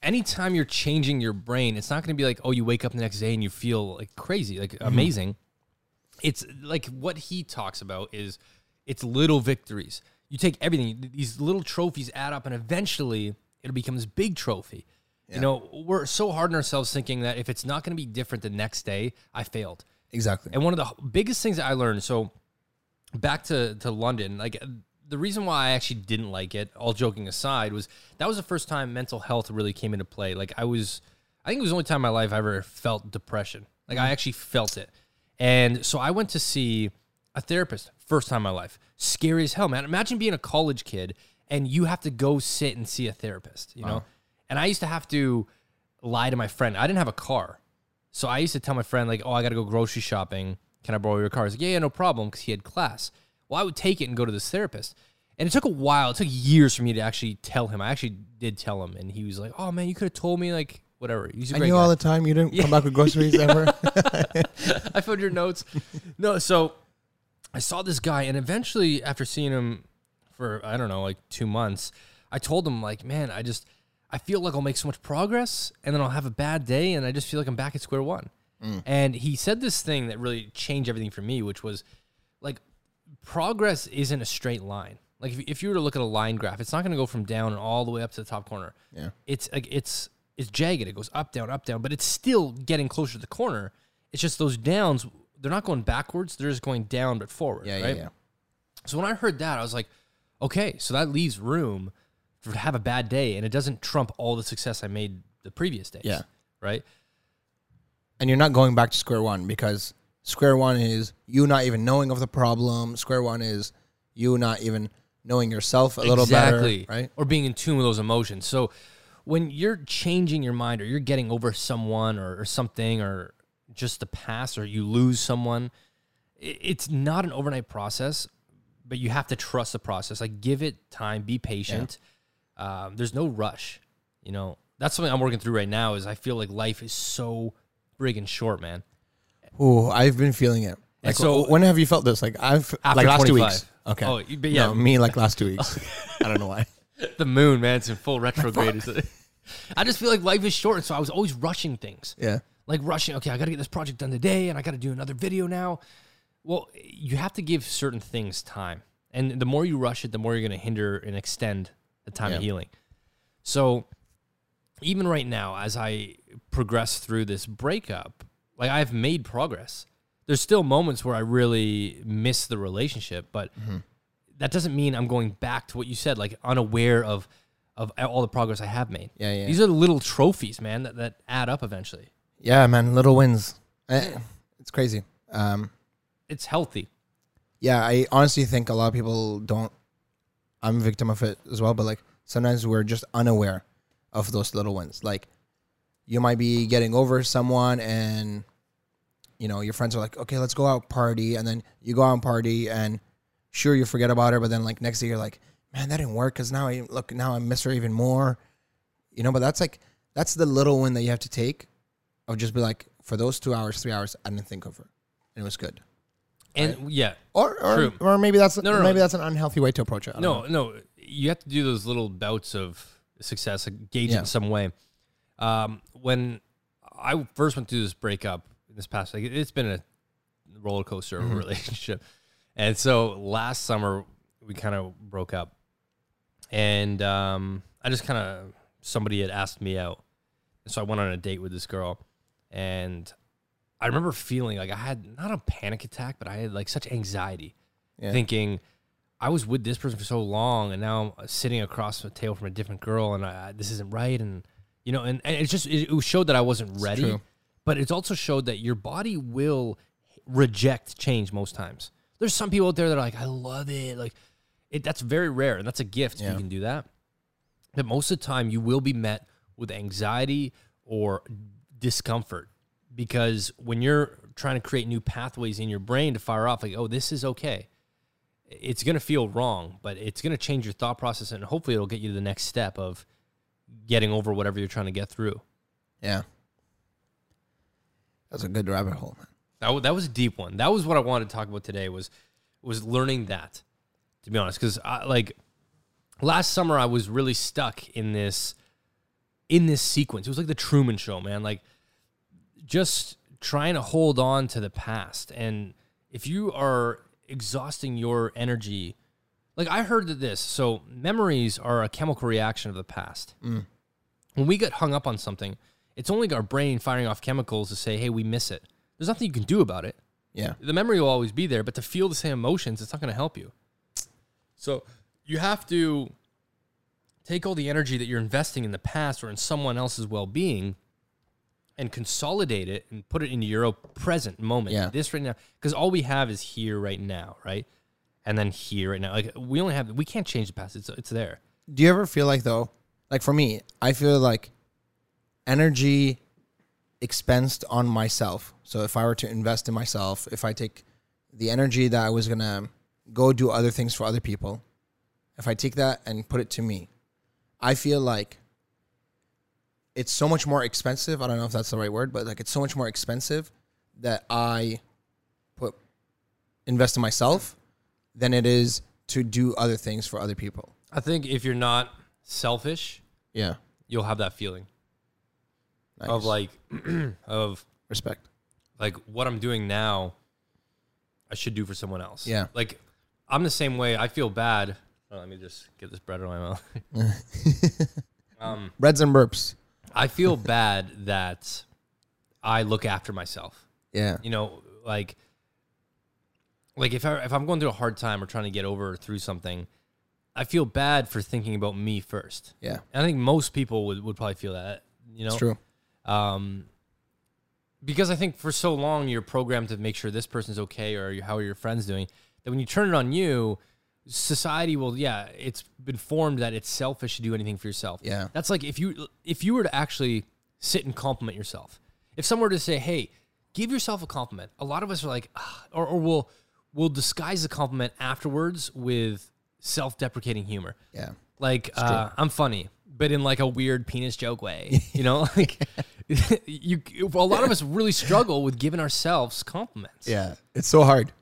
anytime you're changing your brain, it's not going to be like oh you wake up the next day and you feel like crazy, like mm-hmm. amazing. It's like what he talks about is it's little victories. You take everything; these little trophies add up, and eventually it'll become this big trophy. You know, we're so hard on ourselves thinking that if it's not going to be different the next day, I failed. exactly And one of the biggest things that I learned, so back to, to London, like uh, the reason why I actually didn't like it, all joking aside, was that was the first time mental health really came into play. Like I was, I think it was the only time in my life I ever felt depression. Like I mm-hmm. actually felt it. And so I went to see a therapist, first time in my life. Scary as hell, man. Imagine being a college kid and you have to go sit and see a therapist, you know? Uh-huh. And I used to have to lie to my friend. I didn't have a car. So I used to tell my friend, like, oh, I got to go grocery shopping. Can I borrow your car? He's like, yeah, yeah, no problem, because he had class. Well, I would take it and go to this therapist. And it took a while. It took years for me to actually tell him. I actually did tell him. And he was like, oh, man, you could have told me, like, whatever. He's a I great knew guy. all the time you didn't come back with groceries ever. [LAUGHS] I found your notes. No, so I saw this guy, and eventually, after seeing him for I don't know, like two months, I told him like, man, I just I feel like I'll make so much progress, and then I'll have a bad day, and I just feel like I'm back at square one. Mm. And he said this thing that really changed everything for me, which was like progress isn't a straight line. Like if, if you were to look at a line graph, it's not going to go from down and all the way up to the top corner. Yeah. It's like it's it's jagged. It goes up, down, up, down, but it's still getting closer to the corner. It's just those downs. They're not going backwards. They're just going down but forward. yeah, right? yeah, yeah. So when I heard that, I was like, okay, so that leaves room for have a bad day, and it doesn't trump all the success I made the previous days. Yeah. Right. And you're not going back to square one because square one is you not even knowing of the problem. Square one is you not even knowing yourself a little exactly. better, right? Or being in tune with those emotions. So when you're changing your mind or you're getting over someone or, or something or just the past or you lose someone, it's not an overnight process, but you have to trust the process. Like give it time, be patient. Um, there's no rush. You know, that's something I'm working through right now. Is I feel like life is so friggin' short, man. Oh, I've been feeling it. Like, so- when have you felt this? Like I've After like last two weeks. Okay. Oh, but yeah. No, me like last two weeks. [LAUGHS] I don't know why. [LAUGHS] The moon, man, it's in full [LAUGHS] retrograde. I just feel like life is short, so I was always rushing things. Yeah. like rushing. Okay, I got to get this project done today, and I got to do another video now. Well, you have to give certain things time, and the more you rush it, the more you're going to hinder and extend the time of healing. So, even right now, as I progress through this breakup, like I've made progress. There's still moments where I really miss the relationship, but Mm-hmm. that doesn't mean I'm going back to what you said, like unaware of of all the progress I have made. Yeah, yeah. These are little trophies, man, that, that add up eventually. Yeah, man. Little wins. Eh, It's crazy. Um, It's healthy. yeah, I honestly think a lot of people don't. I'm a victim of it as well, but like sometimes we're just unaware of those little ones. Like you might be getting over someone, and you know your friends are like, "Okay, let's go out party," and then you go out and party, and sure you forget about her, but then like next day you're like, "Man, that didn't work," because now I look now I miss her even more. You know, but that's like that's the little win that you have to take, of just be like, for those two hours, three hours, I didn't think of her, and it was good. And yeah, Or or, True. or maybe that's No, no, no. maybe that's an unhealthy way to approach it. No, know. no, you have to do those little bouts of success, like gauge it Yeah. in some way. Um, when I first went through this breakup in this past, like it's been a roller coaster Mm-hmm. of a relationship, and so last summer we kind of broke up, and um, I just kind of somebody had asked me out, and so I went on a date with this girl, and I remember feeling like I had not a panic attack, but I had like such anxiety, Yeah. thinking I was with this person for so long, and now I'm sitting across the table from a different girl, and I, this isn't right, and you know, and, and it just it, it showed that I wasn't ready, true. but it's also showed that your body will reject change most times. There's some people out there that are like, I love it, like it. That's very rare, and that's a gift if you can do that. But most of the time, you will be met with anxiety or discomfort because when you're trying to create new pathways in your brain to fire off, like, oh, this is okay, it's going to feel wrong, but it's going to change your thought process and hopefully it'll get you to the next step of getting over whatever you're trying to get through. Yeah. That's a good rabbit hole, man. That, that was a deep one. That was what I wanted to talk about today was was learning that, to be honest, because like last summer I was really stuck in this in this sequence. It was like the Truman Show, man. Like just trying to hold on to the past, and if you are exhausting your energy, like I heard that this. So memories are a chemical reaction of the past. Mm. When we get hung up on something, it's only our brain firing off chemicals to say, "Hey, we miss it." There's nothing you can do about it Yeah. the memory will always be there, but to feel the same emotions, it's not going to help you. So you have to take all the energy that you're investing in the past or in someone else's well being and consolidate it and put it into your own present moment. Yeah. This right now. Because all we have is here right now, right? And then here right now. Like we only have, we can't change the past. It's, it's there. Do you ever feel like though, like for me, I feel like energy expensed on myself. So if I were to invest in myself, if I take the energy that I was gonna go do other things for other people, if I take that and put it to me, I feel like it's so much more expensive. I don't know if that's the right word, but like it's so much more expensive that I put invest in myself than it is to do other things for other people. I think if you're not selfish, Yeah. you'll have that feeling Nice. of like, [CLEARS THROAT] of respect. like what I'm doing now, I should do for someone else. Yeah. Like I'm the same way. I feel bad. Oh, let me just get this bread out of my mouth. [LAUGHS] um, Breads and burps. I feel bad that I look after myself. Yeah. You know, like like if I if I'm going through a hard time or trying to get over or through something, I feel bad for thinking about me first. Yeah. And I think most people would, would probably feel that. You know, It's true. um, because I think for so long you're programmed to make sure this person's okay or how are your friends doing. That when you turn it on you, society will yeah, it's been formed that it's selfish to do anything for yourself. Yeah. that's like if you if you were to actually sit and compliment yourself. If someone were to say, "Hey, give yourself a compliment. A lot of us are like, "Ah," or, or we'll we'll disguise the compliment afterwards with self-deprecating humor. Yeah. Like uh, I'm funny, but in like a weird penis joke way. [LAUGHS] You know, like [LAUGHS] you. A lot of us really struggle with giving ourselves compliments. Yeah. It's so hard.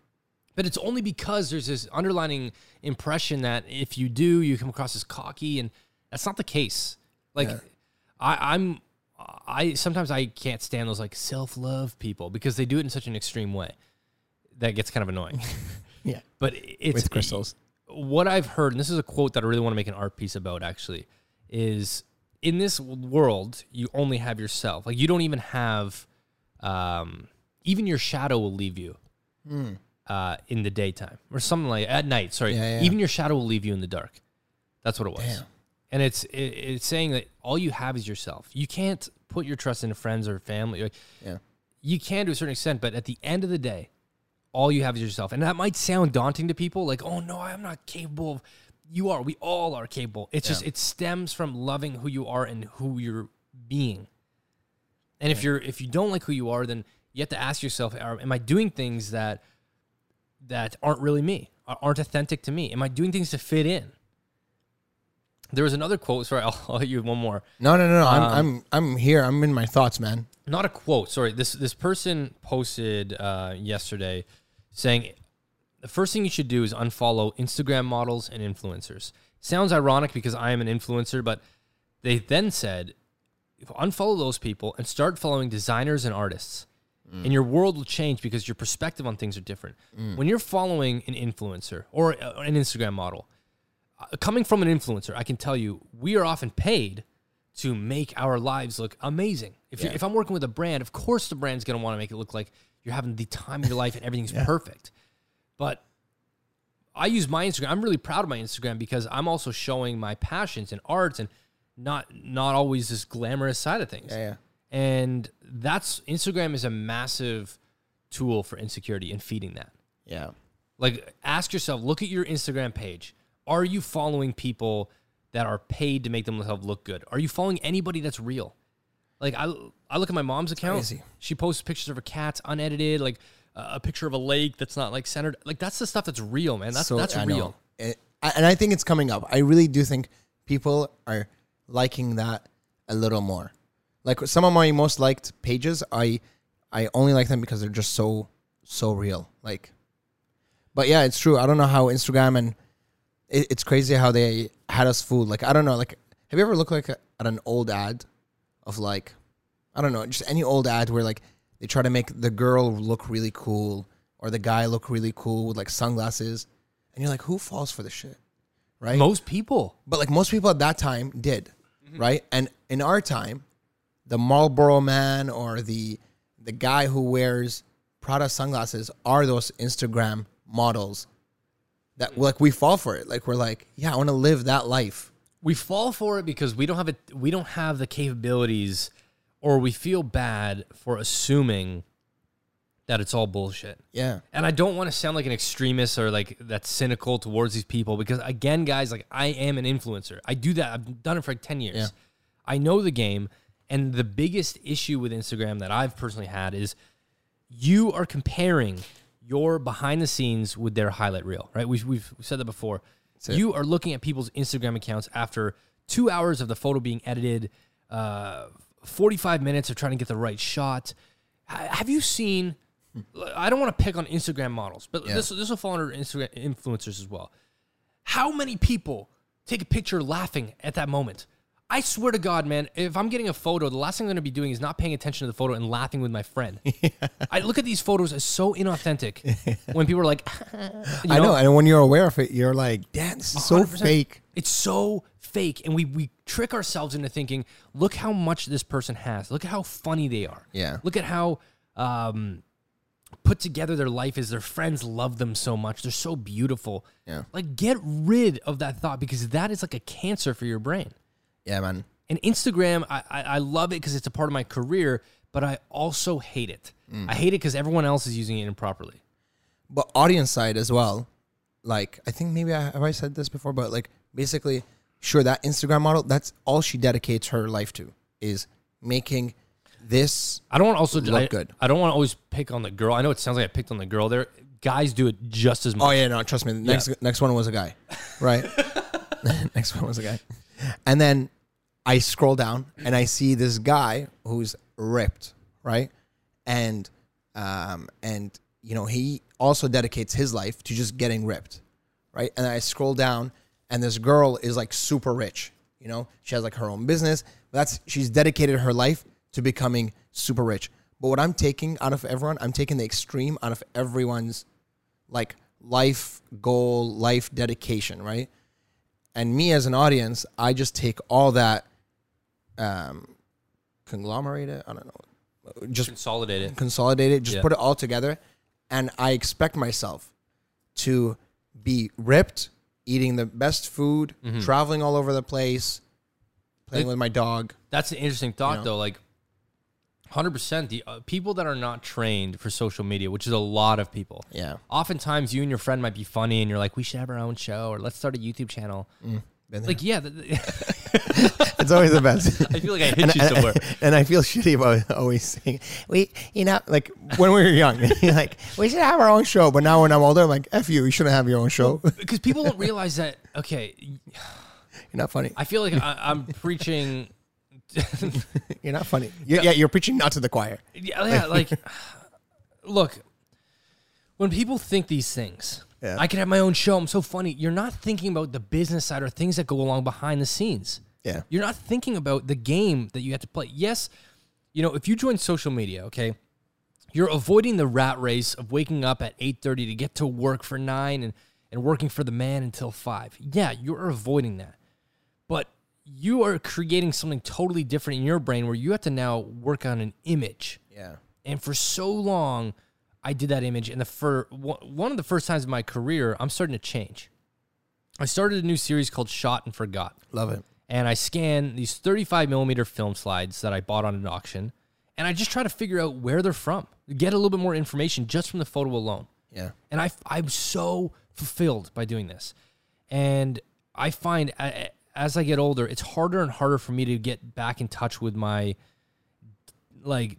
But it's only because there's this underlining impression that if you do, you come across as cocky, and that's not the case. Like, Yeah. I, I'm, I sometimes I can't stand those like self love people because they do it in such an extreme way that gets kind of annoying. [LAUGHS] Yeah. but it's With crystals. what I've heard, and this is a quote that I really want to make an art piece about actually, is in this world, you only have yourself. Like you don't even have, um, even your shadow will leave you uh, in the daytime or something like at night. Sorry, Yeah, yeah. even your shadow will leave you in the dark. That's what it was. Damn. And it's it, it's saying that all you have is yourself. You can't put your trust in friends or family. Like, Yeah. you can to a certain extent, but at the end of the day, all you have is yourself. And that might sound daunting to people, like, oh no, I'm not capable of you are. We all are capable. It's just it stems from loving who you are and who you're being. And if you're if you don't like who you are, then you have to ask yourself, am I doing things that that aren't really me, are- aren't authentic to me? Am I doing things to fit in? There was another quote. Sorry, [LAUGHS] I'll, I'll hit you one more. No, no, no, no. I'm, Um, I'm, I'm here. I'm in my thoughts, man. not a quote. Sorry, this this person posted uh, yesterday saying the first thing you should do is unfollow Instagram models and influencers. Sounds ironic because I am an influencer, but they then said unfollow those people and start following designers and artists. And your world will change because your perspective on things are different. When you're following an influencer or uh, an Instagram model, uh, coming from an influencer, I can tell you we are often paid to make our lives look amazing. If, Yeah. if I'm working with a brand, of course the brand's going to want to make it look like you're having the time of your life and everything's [LAUGHS] perfect. But I use my Instagram. I'm really proud of my Instagram because I'm also showing my passions and arts and not not always this glamorous side of things. Yeah, yeah. And that's Instagram is a massive tool for insecurity and feeding that. Yeah. Like, ask yourself, look at your Instagram page. Are you following people that are paid to make themselves look good? Are you following anybody that's real? Like, I, I look at my mom's account. Crazy. She posts pictures of her cats unedited, like uh, a picture of a lake that's not like centered. Like, that's the stuff that's real, man. That's, So, that's I real. It- and I think it's coming up. I really do think people are liking that a little more. Like some of my most liked pages, I I only like them because they're just so so real. Like, but yeah, it's true. I don't know how Instagram and it, it's crazy how they had us fooled. Like I don't know. Like, have you ever looked like a, at an old ad of like I don't know, just any old ad where like they try to make the girl look really cool or the guy look really cool with like sunglasses, and you're like, who falls for this shit, right? Most people. but like most people at that time did, Mm-hmm. right? And in our time, the Marlboro man or the the guy who wears Prada sunglasses are those Instagram models that mm. like we fall for it. Like we're like, yeah, I want to live that life. we fall for it because we don't have it we don't have the capabilities or we feel bad for assuming that it's all bullshit. Yeah, and i don't want to sound like an extremist or like that's cynical towards these people because again guys like i am an influencer. I do that. I've done it for like 10 years. Yeah. i know the game and the biggest issue with instagram that i've personally had is you are comparing your behind the scenes with their highlight reel, right? We've, we've said that before. You are looking at people's Instagram accounts after two hours of the photo being edited, uh, 45 minutes of trying to get the right shot. Have you seen? I don't want to pick on Instagram models, but Yeah. this this will fall under Instagram influencers as well. How many people take a picture laughing at that moment? I swear to God, man, if I'm getting a photo, the last thing I'm going to be doing is not paying attention to the photo and laughing with my friend. [LAUGHS] I look at these photos as so inauthentic [LAUGHS] when people are like, [LAUGHS] you I know. And when you're aware of it, you're like, damn, this is so 100%. fake. It's so fake. And we, we trick ourselves into thinking, look how much this person has. Look at how funny they are. Yeah. Look at how um, put together their life is. Their friends love them so much. They're so beautiful. Yeah. Like, get rid of that thought because that is like a cancer for your brain. Yeah, man. And Instagram, I, I, I love it because it's a part of my career, but I also hate it. Mm. I hate it because everyone else is using it improperly. but audience side as well. Like I think maybe I have I said this before, but like basically, sure that Instagram model, that's all she dedicates her life to is making this I don't want also Look I, good. I don't want to always pick on the girl. I know it sounds like I picked on the girl there. Guys do it just as much. Oh yeah, no, trust me. The next next one was a guy, right? [LAUGHS] [LAUGHS] next one was a guy, and then I scroll down and I see this guy who's ripped, right? And um and you know he also dedicates his life to just getting ripped, right? And I scroll down and this girl is like super rich, you know, she has like her own business. That's she's dedicated her life to becoming super rich. But what I'm taking out of everyone, I'm taking the extreme out of everyone's like life goal, life dedication, right? And me as an audience, I just take all that, um, conglomerate it. I don't know, just Consolidate it. consolidate it, just Yeah. put it all together, and I expect myself to be ripped, eating the best food, Mm-hmm. traveling all over the place, playing Like- with my dog. That's an interesting thought, know? though. Like, hundred percent, the uh, people that are not trained for social media, which is a lot of people. Yeah, Oftentimes, you and your friend might be funny, and you're like, "We should have our own show, or let's start a YouTube channel." Been there. Like, yeah, th- th- [LAUGHS] it's always the best. [LAUGHS] I feel like I hit and, you and- somewhere. and I feel shitty about [LAUGHS] always saying, we, you know, like when we were young, like, we should have our own show. But now when I'm older, I'm like, F you, you shouldn't have your own show. Because people don't realize that. Okay, you're not funny. I feel like I, I'm preaching. You're not funny. You- yeah, you're preaching not to the choir. Yeah, yeah, like, look, when people think these things, Yeah. I could have my own show. I'm so funny. You're not thinking about the business side or things that go along behind the scenes. Yeah. You're not thinking about the game that you have to play. Yes, you know, if you join social media, okay, you're avoiding the rat race of waking up at 8:30 to get to work for 9 and and working for the man until 5. Yeah, you're avoiding that. But you are creating something totally different in your brain where you have to now work on an image. Yeah. And for so long, I did that image. And the fir- one of the first times in my career, I'm starting to change. I started a new series called Shot and Forgot. Love it. And I scan these 35 millimeter film slides that I bought on an auction. And I just try to figure out where they're from, get a little bit more information just from the photo alone. Yeah. And I, I'm so fulfilled by doing this. And I find as I get older, it's harder and harder for me to get back in touch with my like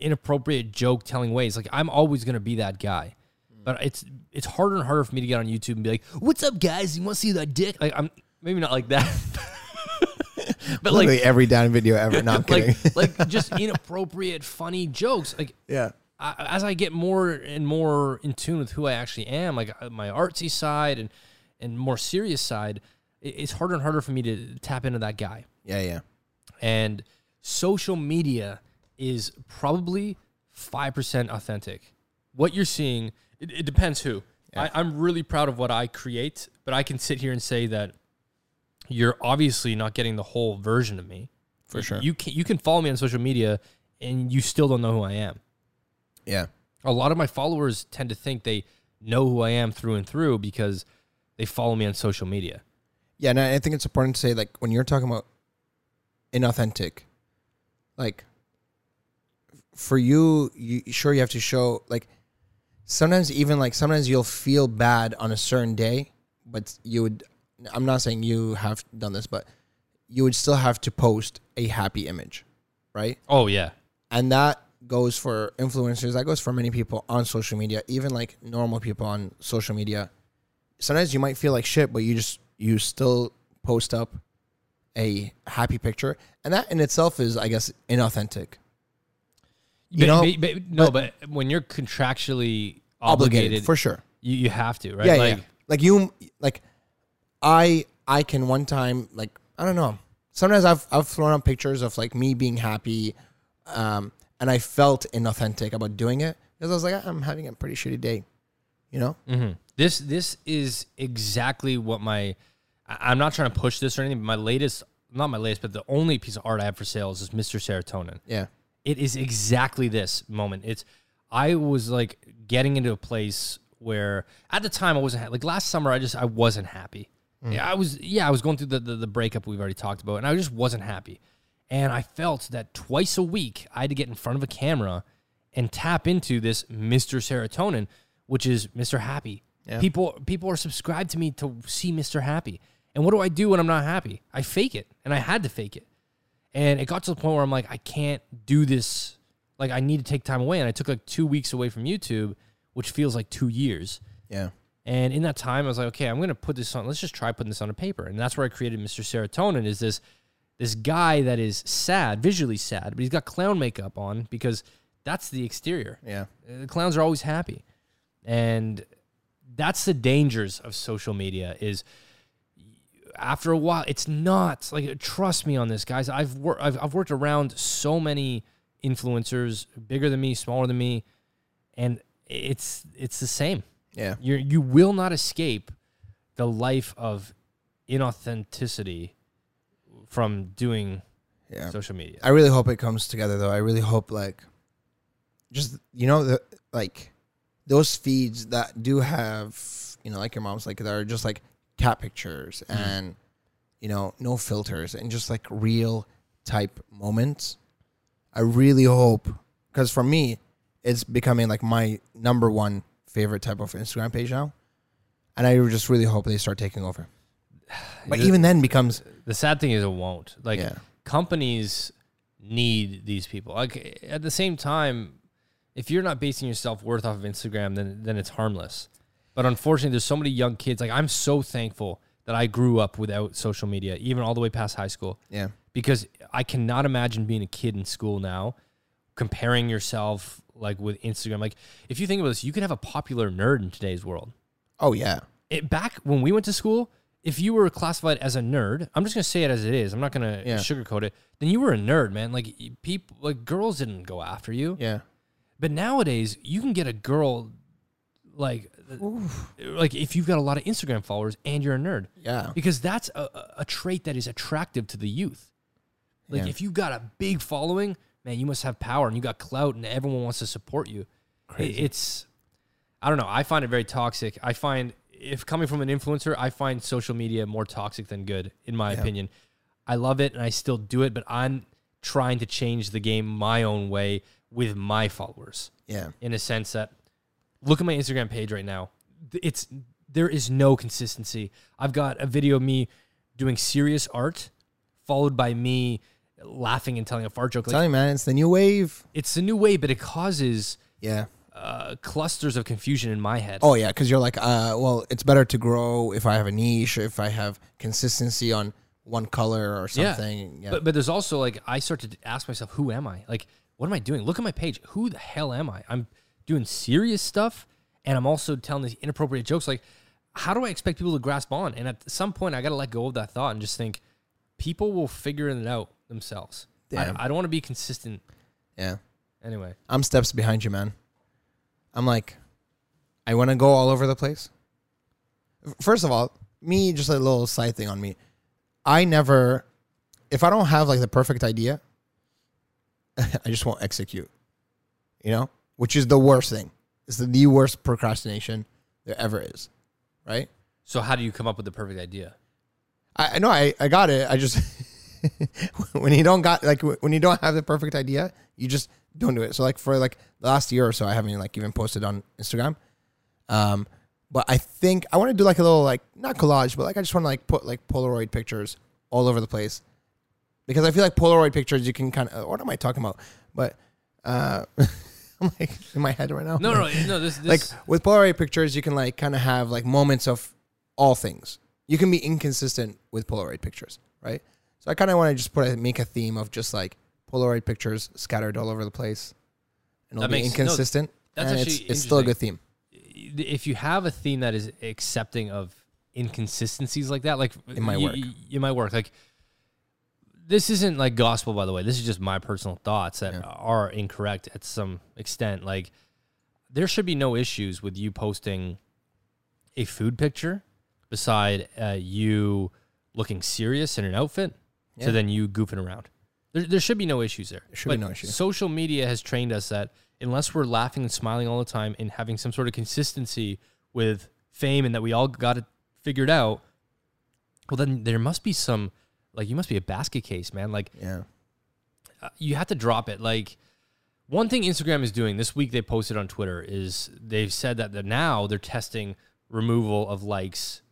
inappropriate joke telling ways. Like I'm always gonna be that guy. But it's it's harder and harder for me to get on YouTube and be like, "What's up, guys? You want to see that dick?" Like I'm maybe not like that, [LAUGHS] but like every down video ever. No, I'm [LAUGHS] kidding. like like [LAUGHS] just inappropriate, funny jokes. Like yeah. I, as I get more and more in tune with who I actually am, like uh, my artsy side and and more serious side, it- it's harder and harder for me to tap into that guy. Yeah. Yeah. And social media is probably five percent authentic. What you're seeing, it, it depends who. I, I'm really proud of what I create, but I can sit here and say that you're obviously not getting the whole version of me. For sure. You can you can follow me on social media, and you still don't know who I am Yeah. a lot of my followers tend to think they know who I am through and through because they follow me on social media. Yeah, and I I think it's important to say like when you're talking about inauthentic, like for you, you sure you have to show like sometimes even like sometimes you'll feel bad on a certain day, but you would. I'm not saying you have done this, but you would still have to post a happy image, right? Oh yeah, and that goes for influencers that goes for many people on social media even like normal people on social media sometimes you might feel like shit but you just you still post up a happy picture and that in itself is i guess inauthentic But- You know, but- but- no, but, when you're contractually obligated, obligated, for sure you, you have to, right? yeah like, yeah like you like i i can one time like i don't know sometimes i've i've thrown up pictures of like me being happy um and i felt inauthentic about doing it because i was like i'm having a pretty shitty day you know mhm. This this is exactly what my. I'm not trying to push this or anything, but my latest, not my latest, but the only piece of art I have for sale is this Mr. Serotonin. yeah it is exactly this moment. It's I was like getting into a place where at the time I wasn't ha- like last summer I just I wasn't happy. Mm. Yeah, I was yeah I was going through the, the the breakup we've already talked about and I just wasn't happy. And I felt that twice a week I had to get in front of a camera and tap into this Mr. Serotonin, which is Mr. Happy. Yeah. People people are subscribed to me to see Mr. Happy. And what do I do when I'm not happy? I fake it. And I had to fake it. And it got to the point where I'm like, I can't do this. Like, I need to take time away. And I took like two weeks away from YouTube, which feels like two years. Yeah. And in that time, I was like, okay, I'm gonna put this on. Let's just try putting this on a paper. And that's where I created Mr. Serotonin. Is this this guy that is sad, visually sad, but he's got clown makeup on because that's the exterior. Yeah. Uh, The clowns are always happy, and that's the dangers of social media. Is after a while, it's not like trust me on this, guys. I've worked I've, I've worked around so many influencers, bigger than me, smaller than me, and it's it's the same. Yeah. You you will not escape the life of inauthenticity from doing Yeah. social media. I really hope it comes together though. I really hope like just you know the like those feeds that do have you know like your mom's like that are just like cat pictures Mm-hmm. and you know no filters and just like real type moments. I really hope because for me it's becoming like my number one favorite type of Instagram page now. And I just really hope they start taking over. [SIGHS] But The- even then becomes The sad thing is it won't. Like Yeah. companies need these people. Like at the same time, if you're not basing your self worth off of Instagram, then then it's harmless. But unfortunately, there's so many young kids. Like I'm so thankful that I grew up without social media, even all the way past high school, yeah. because I cannot imagine being a kid in school now, comparing yourself like with Instagram. Like if you think about this, you could have a popular nerd in today's world Oh yeah. it, back when we went to school, if you were classified as a nerd, I'm just gonna say it as it is. I'm not gonna Yeah. sugarcoat it. Then you were a nerd, man. Like people, like girls didn't go after you. Yeah. But nowadays, you can get a girl, like, like if you've got a lot of Instagram followers and you're a nerd, Yeah. because that's a, a- a trait that is attractive to the youth. Like Yeah. if you've got a big following, man, you must have power and you got clout and everyone wants to support you. It- It's, I don't know. I find it very toxic. I find if coming from an influencer, I find social media more toxic than good, in my Yeah. opinion. I love it and I still do it, but I'm trying to change the game my own way with my followers Yeah. in a sense that look at my Instagram page right now. It's there is no consistency. I've got a video of me doing serious art followed by me laughing and telling a fart joke. Like Tell you, man, it's the new wave. it's the new wave, but it causes Yeah. uh, clusters of confusion in my head. Oh yeah, because you're like, uh, well, it's better to grow if I have a niche, if I have consistency on one color or Yeah. something. Yeah. But but there's also like I start to ask myself, who am I? Like, what am I doing? Look at my page. Who the hell am I? I'm doing serious stuff, and I'm also telling these inappropriate jokes. Like, how do I expect people to grasp on? And at some point, I got to let go of that thought and just think, people will figure it out themselves. Damn. I, I don't want to be consistent. yeah. Anyway, I'm steps behind you, man. I'm like, I want to go all over the place. First of all, me, just a little side thing on me. I never, if I don't have like the perfect idea, [LAUGHS] I just won't execute. You know, which is the worst thing. It's the, the worst procrastination there ever is. Right? so how do you come up with the perfect idea? I know I, I got it. I just [LAUGHS] when you don't got like when you don't have the perfect idea, you just don't do it. So like for like the last year or so, I haven't like even posted on Instagram. Um, but I think I want to do like a little like not collage, but like I just want to like put like Polaroid pictures all over the place because I feel like Polaroid pictures you can kind of what am I talking about? But uh, [LAUGHS] [LAUGHS] I'm like in my head right now. No, no, no. This, this like with Polaroid pictures, you can like kind of have like moments of all things. You can be inconsistent with Polaroid pictures, right? So I kind of want to just put a, make a theme of just like Polaroid pictures scattered all over the place, and it'll That be makes- no, inconsistent. that's and actually it's, it's still a good theme. if you have a theme that is accepting of inconsistencies like that, like It might work. It might work. Like this isn't like gospel, by the way. This is just my personal thoughts that Yeah. are incorrect at some extent. Like there should be no issues with you posting a food picture beside uh, you looking serious in an outfit Yeah. to then you goofing around. There, there should be no issues there. There should be no issue. Social media has trained us that unless we're laughing and smiling all the time and having some sort of consistency with fame and that we all got it figured out, well, then there must be some, like, you must be a basket case, man. Like, Yeah, uh, you have to drop it. Like, one thing Instagram is doing this week, they posted on Twitter is they've said that the, now they're testing removal of likes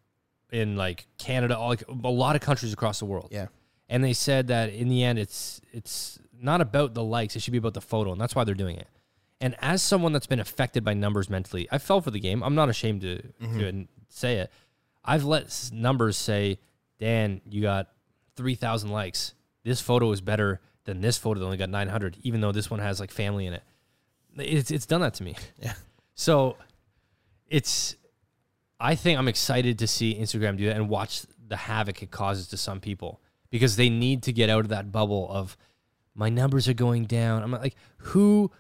in like Canada, all- like a lot of countries across the world. yeah, and they said that in the end, it's it's not about the likes; it should be about the photo, and that's why they're doing it. And as someone that's been affected by numbers mentally, I fell for the game. I'm not ashamed to, to say it. I've let numbers say, Dan, you got 3,000 likes. This photo is better than this photo that only got 900, even though this one has like family in it. It's, it's done that to me. [LAUGHS] Yeah. So it's, I think I'm excited to see Instagram do that and watch the havoc it causes to some people because they need to get out of that bubble of my numbers are going down. I'm like, who,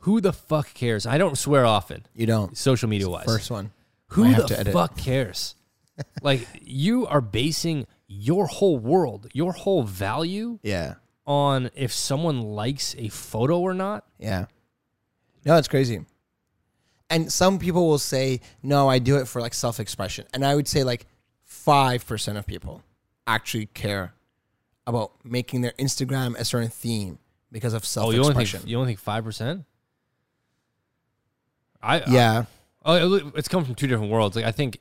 who the fuck cares? I don't swear often, You don't. social media wise. First one. Who the fuck cares? [LAUGHS] like you are basing your whole world, your whole value Yeah. on if someone likes a photo or not. Yeah. No, it's crazy. And some people will say, no, I do it for like self expression. And I would say like 5% of people actually care about making their Instagram a certain theme because of Oh, self you only expression. think you only think five percent? I yeah. oh, it- it's come from two different worlds. Like I think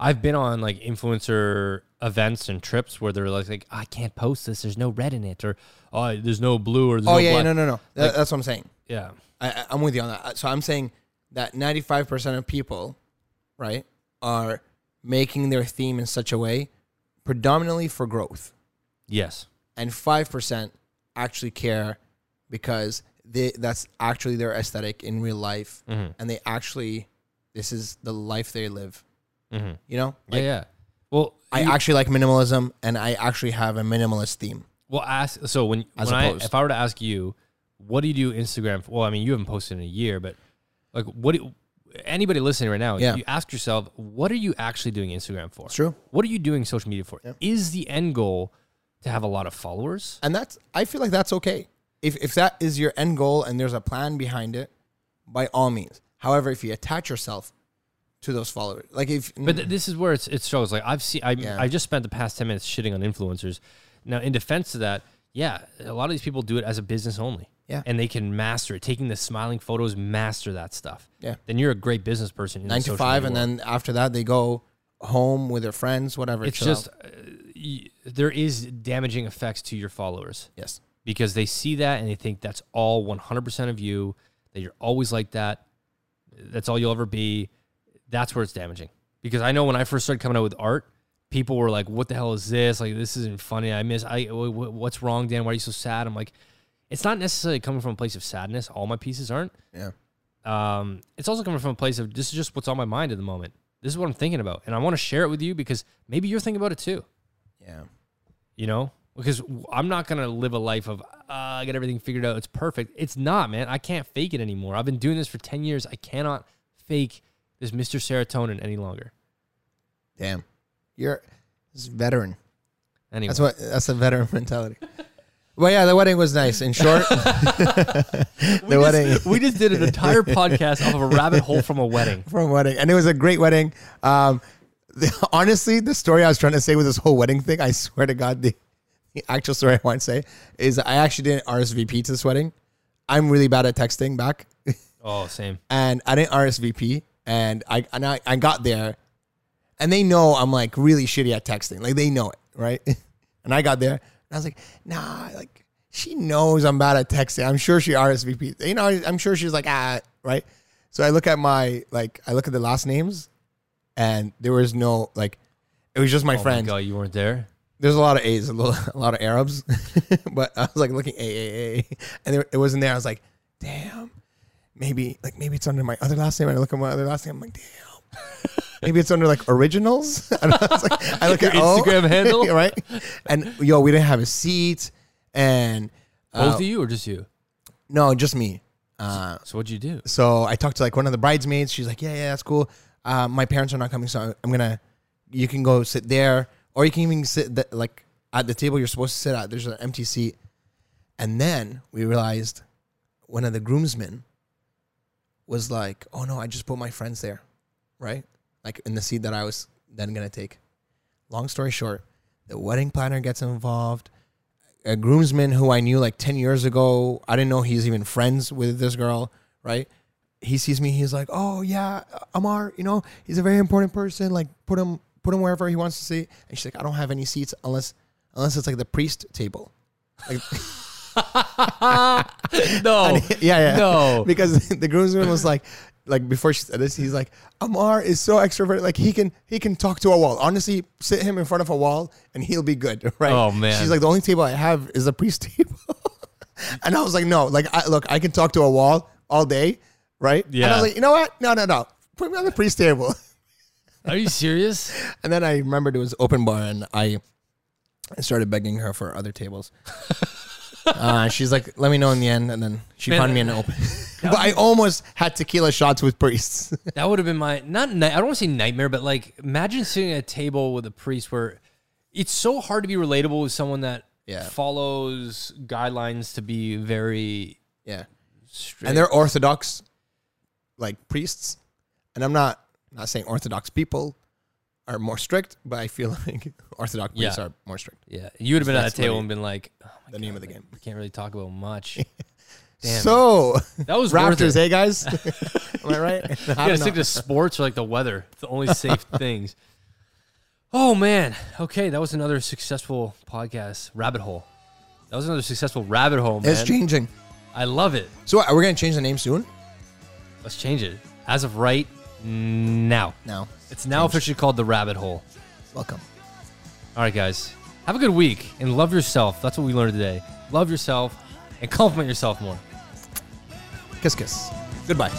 I've been on like influencer events and trips where they're like, like I can't post this. There's no red in it, or oh, there's no blue, or there's Oh, no yeah. black. No, no, no. Like- that's what I'm saying. yeah. I, I'm with you on that. So I'm saying that 95% of people, right, are making their theme in such a way predominantly for growth. Yes. and 5% actually care because they that's actually their aesthetic in real life Mm-hmm. and they actually this is the life they live Mm-hmm. you know Yeah, like yeah. Well, i you- actually like minimalism and i actually have a minimalist theme Well, ask so when As when I if I were to ask you, what do you do Instagram? For? Well, I mean, you haven't posted in a year, but like, what? Do, anybody listening right now, Yeah. you ask yourself, what are you actually doing Instagram for? it's true What are you doing social media for? Yeah. Is the end goal to have a lot of followers? and that's i feel like that's okay if if that is your end goal and there's a plan behind it by all means however if you attach yourself to those followers like if But th- this is where it's it shows. Like I've seen, I Yeah. I just spent the past ten minutes shitting on influencers. Now, in defense of that, yeah, a lot of these people do it as a business only. Yeah. and they can master it. Taking the smiling photos, master that stuff. Yeah. then you're a great business person. in nine to five and world. then after that they go home with their friends whatever it's just uh, y- there is damaging effects to your followers yes because they see that and they think that's all 100% of you that you're always like that that's all you'll ever be that's where it's damaging. Because i know when i first started coming out with art people were like what the hell is this? Like this isn't funny. I miss i wh- wh- what's wrong dan? Why are you so sad? I'm like it's not necessarily coming from a place of sadness. All my pieces aren't. Yeah. Um, it's also coming from a place of this is just what's on my mind at the moment. This is what i'm thinking about. And i want to share it with you because maybe you're thinking about it too. Yeah. You know? Because i'm not gonna live a life of uh, i got everything figured out. It's perfect. It's not man. I can't fake it anymore. I've been doing this for 10 years. I cannot fake this mr serotonin any longer Damn, you're this veteran. anyway That's what. That's a veteran [LAUGHS] mentality. Well, yeah, the wedding was nice. In short, [LAUGHS] [LAUGHS] the we, wedding just, we just did an entire podcast off of a rabbit hole from a wedding from a wedding, and it was a great wedding. Um, the, honestly, the story I was trying to say with this whole wedding thing, I swear to God, the, the actual story I want to say is I actually didn't RSVP to this wedding. I'm really bad at texting back, oh same and I didn't RSVP, and I and I, I got there, and they know I'm like really shitty at texting, like they know it, right? [LAUGHS] and I got there, and I was like, nah, like she knows I'm bad at texting. I'm sure she RSVP. You know, I'm sure she's like ah, right? So I look at my like I look at the last names, and there was no like, it was just my oh my friend. god you weren't there There's a lot of A's, a, little, [LAUGHS] a lot of Arabs, [LAUGHS] but I was like looking A A A, and it wasn't there. I was like, damn, maybe like maybe it's under my other last name. And I look at my other last name. I'm like, damn, maybe it's under like originals. [LAUGHS] I, don't know, I, like, I look [LAUGHS] Your at Instagram handle? [LAUGHS] right? And yo, we didn't have a seat, and both uh, of you or just you no, just me. Uh, so what'd you do so I talked to like one of the bridesmaids. She's like, yeah, yeah, that's cool. Uh, my parents are not coming, so I'm gonna. You can go sit there, or you can even sit th- like at the table you're supposed to sit at. There's an empty seat, and then we realized one of the groomsmen was like, "Oh no, I just put my friends there, right? Like in the seat that I was then gonna take." Long story short, the wedding planner gets involved. A groomsman who I knew like ten years ago, I didn't know he's even friends with this girl, right? He sees me, he's like, "Oh yeah, uh, Ammar, you know, he's a very important person. Like, put him, put him wherever he wants to see." And she's like, "I don't have any seats unless unless it's like the priest table. Like, [LAUGHS] [LAUGHS] No. yeah, yeah. No. [LAUGHS] because the groomsman was like, like before she said this, he's like, Ammar is so extroverted. Like he can he can talk to a wall. Honestly, sit him in front of a wall and he'll be good. [LAUGHS] Right? Oh, man. She's like, the only table I have is the priest table. and I was like, no, like I, look, I can talk to a wall all day, right? And I was like, you know what? No, no, no. Put me on the priest table. Are you serious? And then I remembered it was open bar, and I I started begging her for other tables. Uh, she's like, "Let me know in the end," and then she Man, found me an open. but I almost had tequila shots with priests. [LAUGHS] That would have been my not. Ni- I don't want to say nightmare, but like imagine sitting at a table with a priest where it's so hard to be relatable with someone that Yeah. follows guidelines to be very yeah, strict. and they're Orthodox, like priests, and I'm not not saying Orthodox people are more strict, but I feel [LAUGHS] like Orthodox priests Yeah. are more strict. yeah, you would have been at That's that table funny. and been like, oh The name of the game. we can't really talk about much. [LAUGHS] Damn, So that was Raptors, hey guys, [LAUGHS] am I right? I You gotta stick to sports or like the weather. It's the only [LAUGHS] safe things. Oh man. Okay, that was another successful podcast. Rabbit hole. That was another successful rabbit hole, man. It's changing. I love it. So are we gonna change the name soon? Let's change it. As of right now. Now. It's now officially called the rabbit hole. Welcome. All right, guys. Have a good week and love yourself. That's what we learned today. Love yourself and [LAUGHS] compliment yourself more. Kiss, kiss. Goodbye.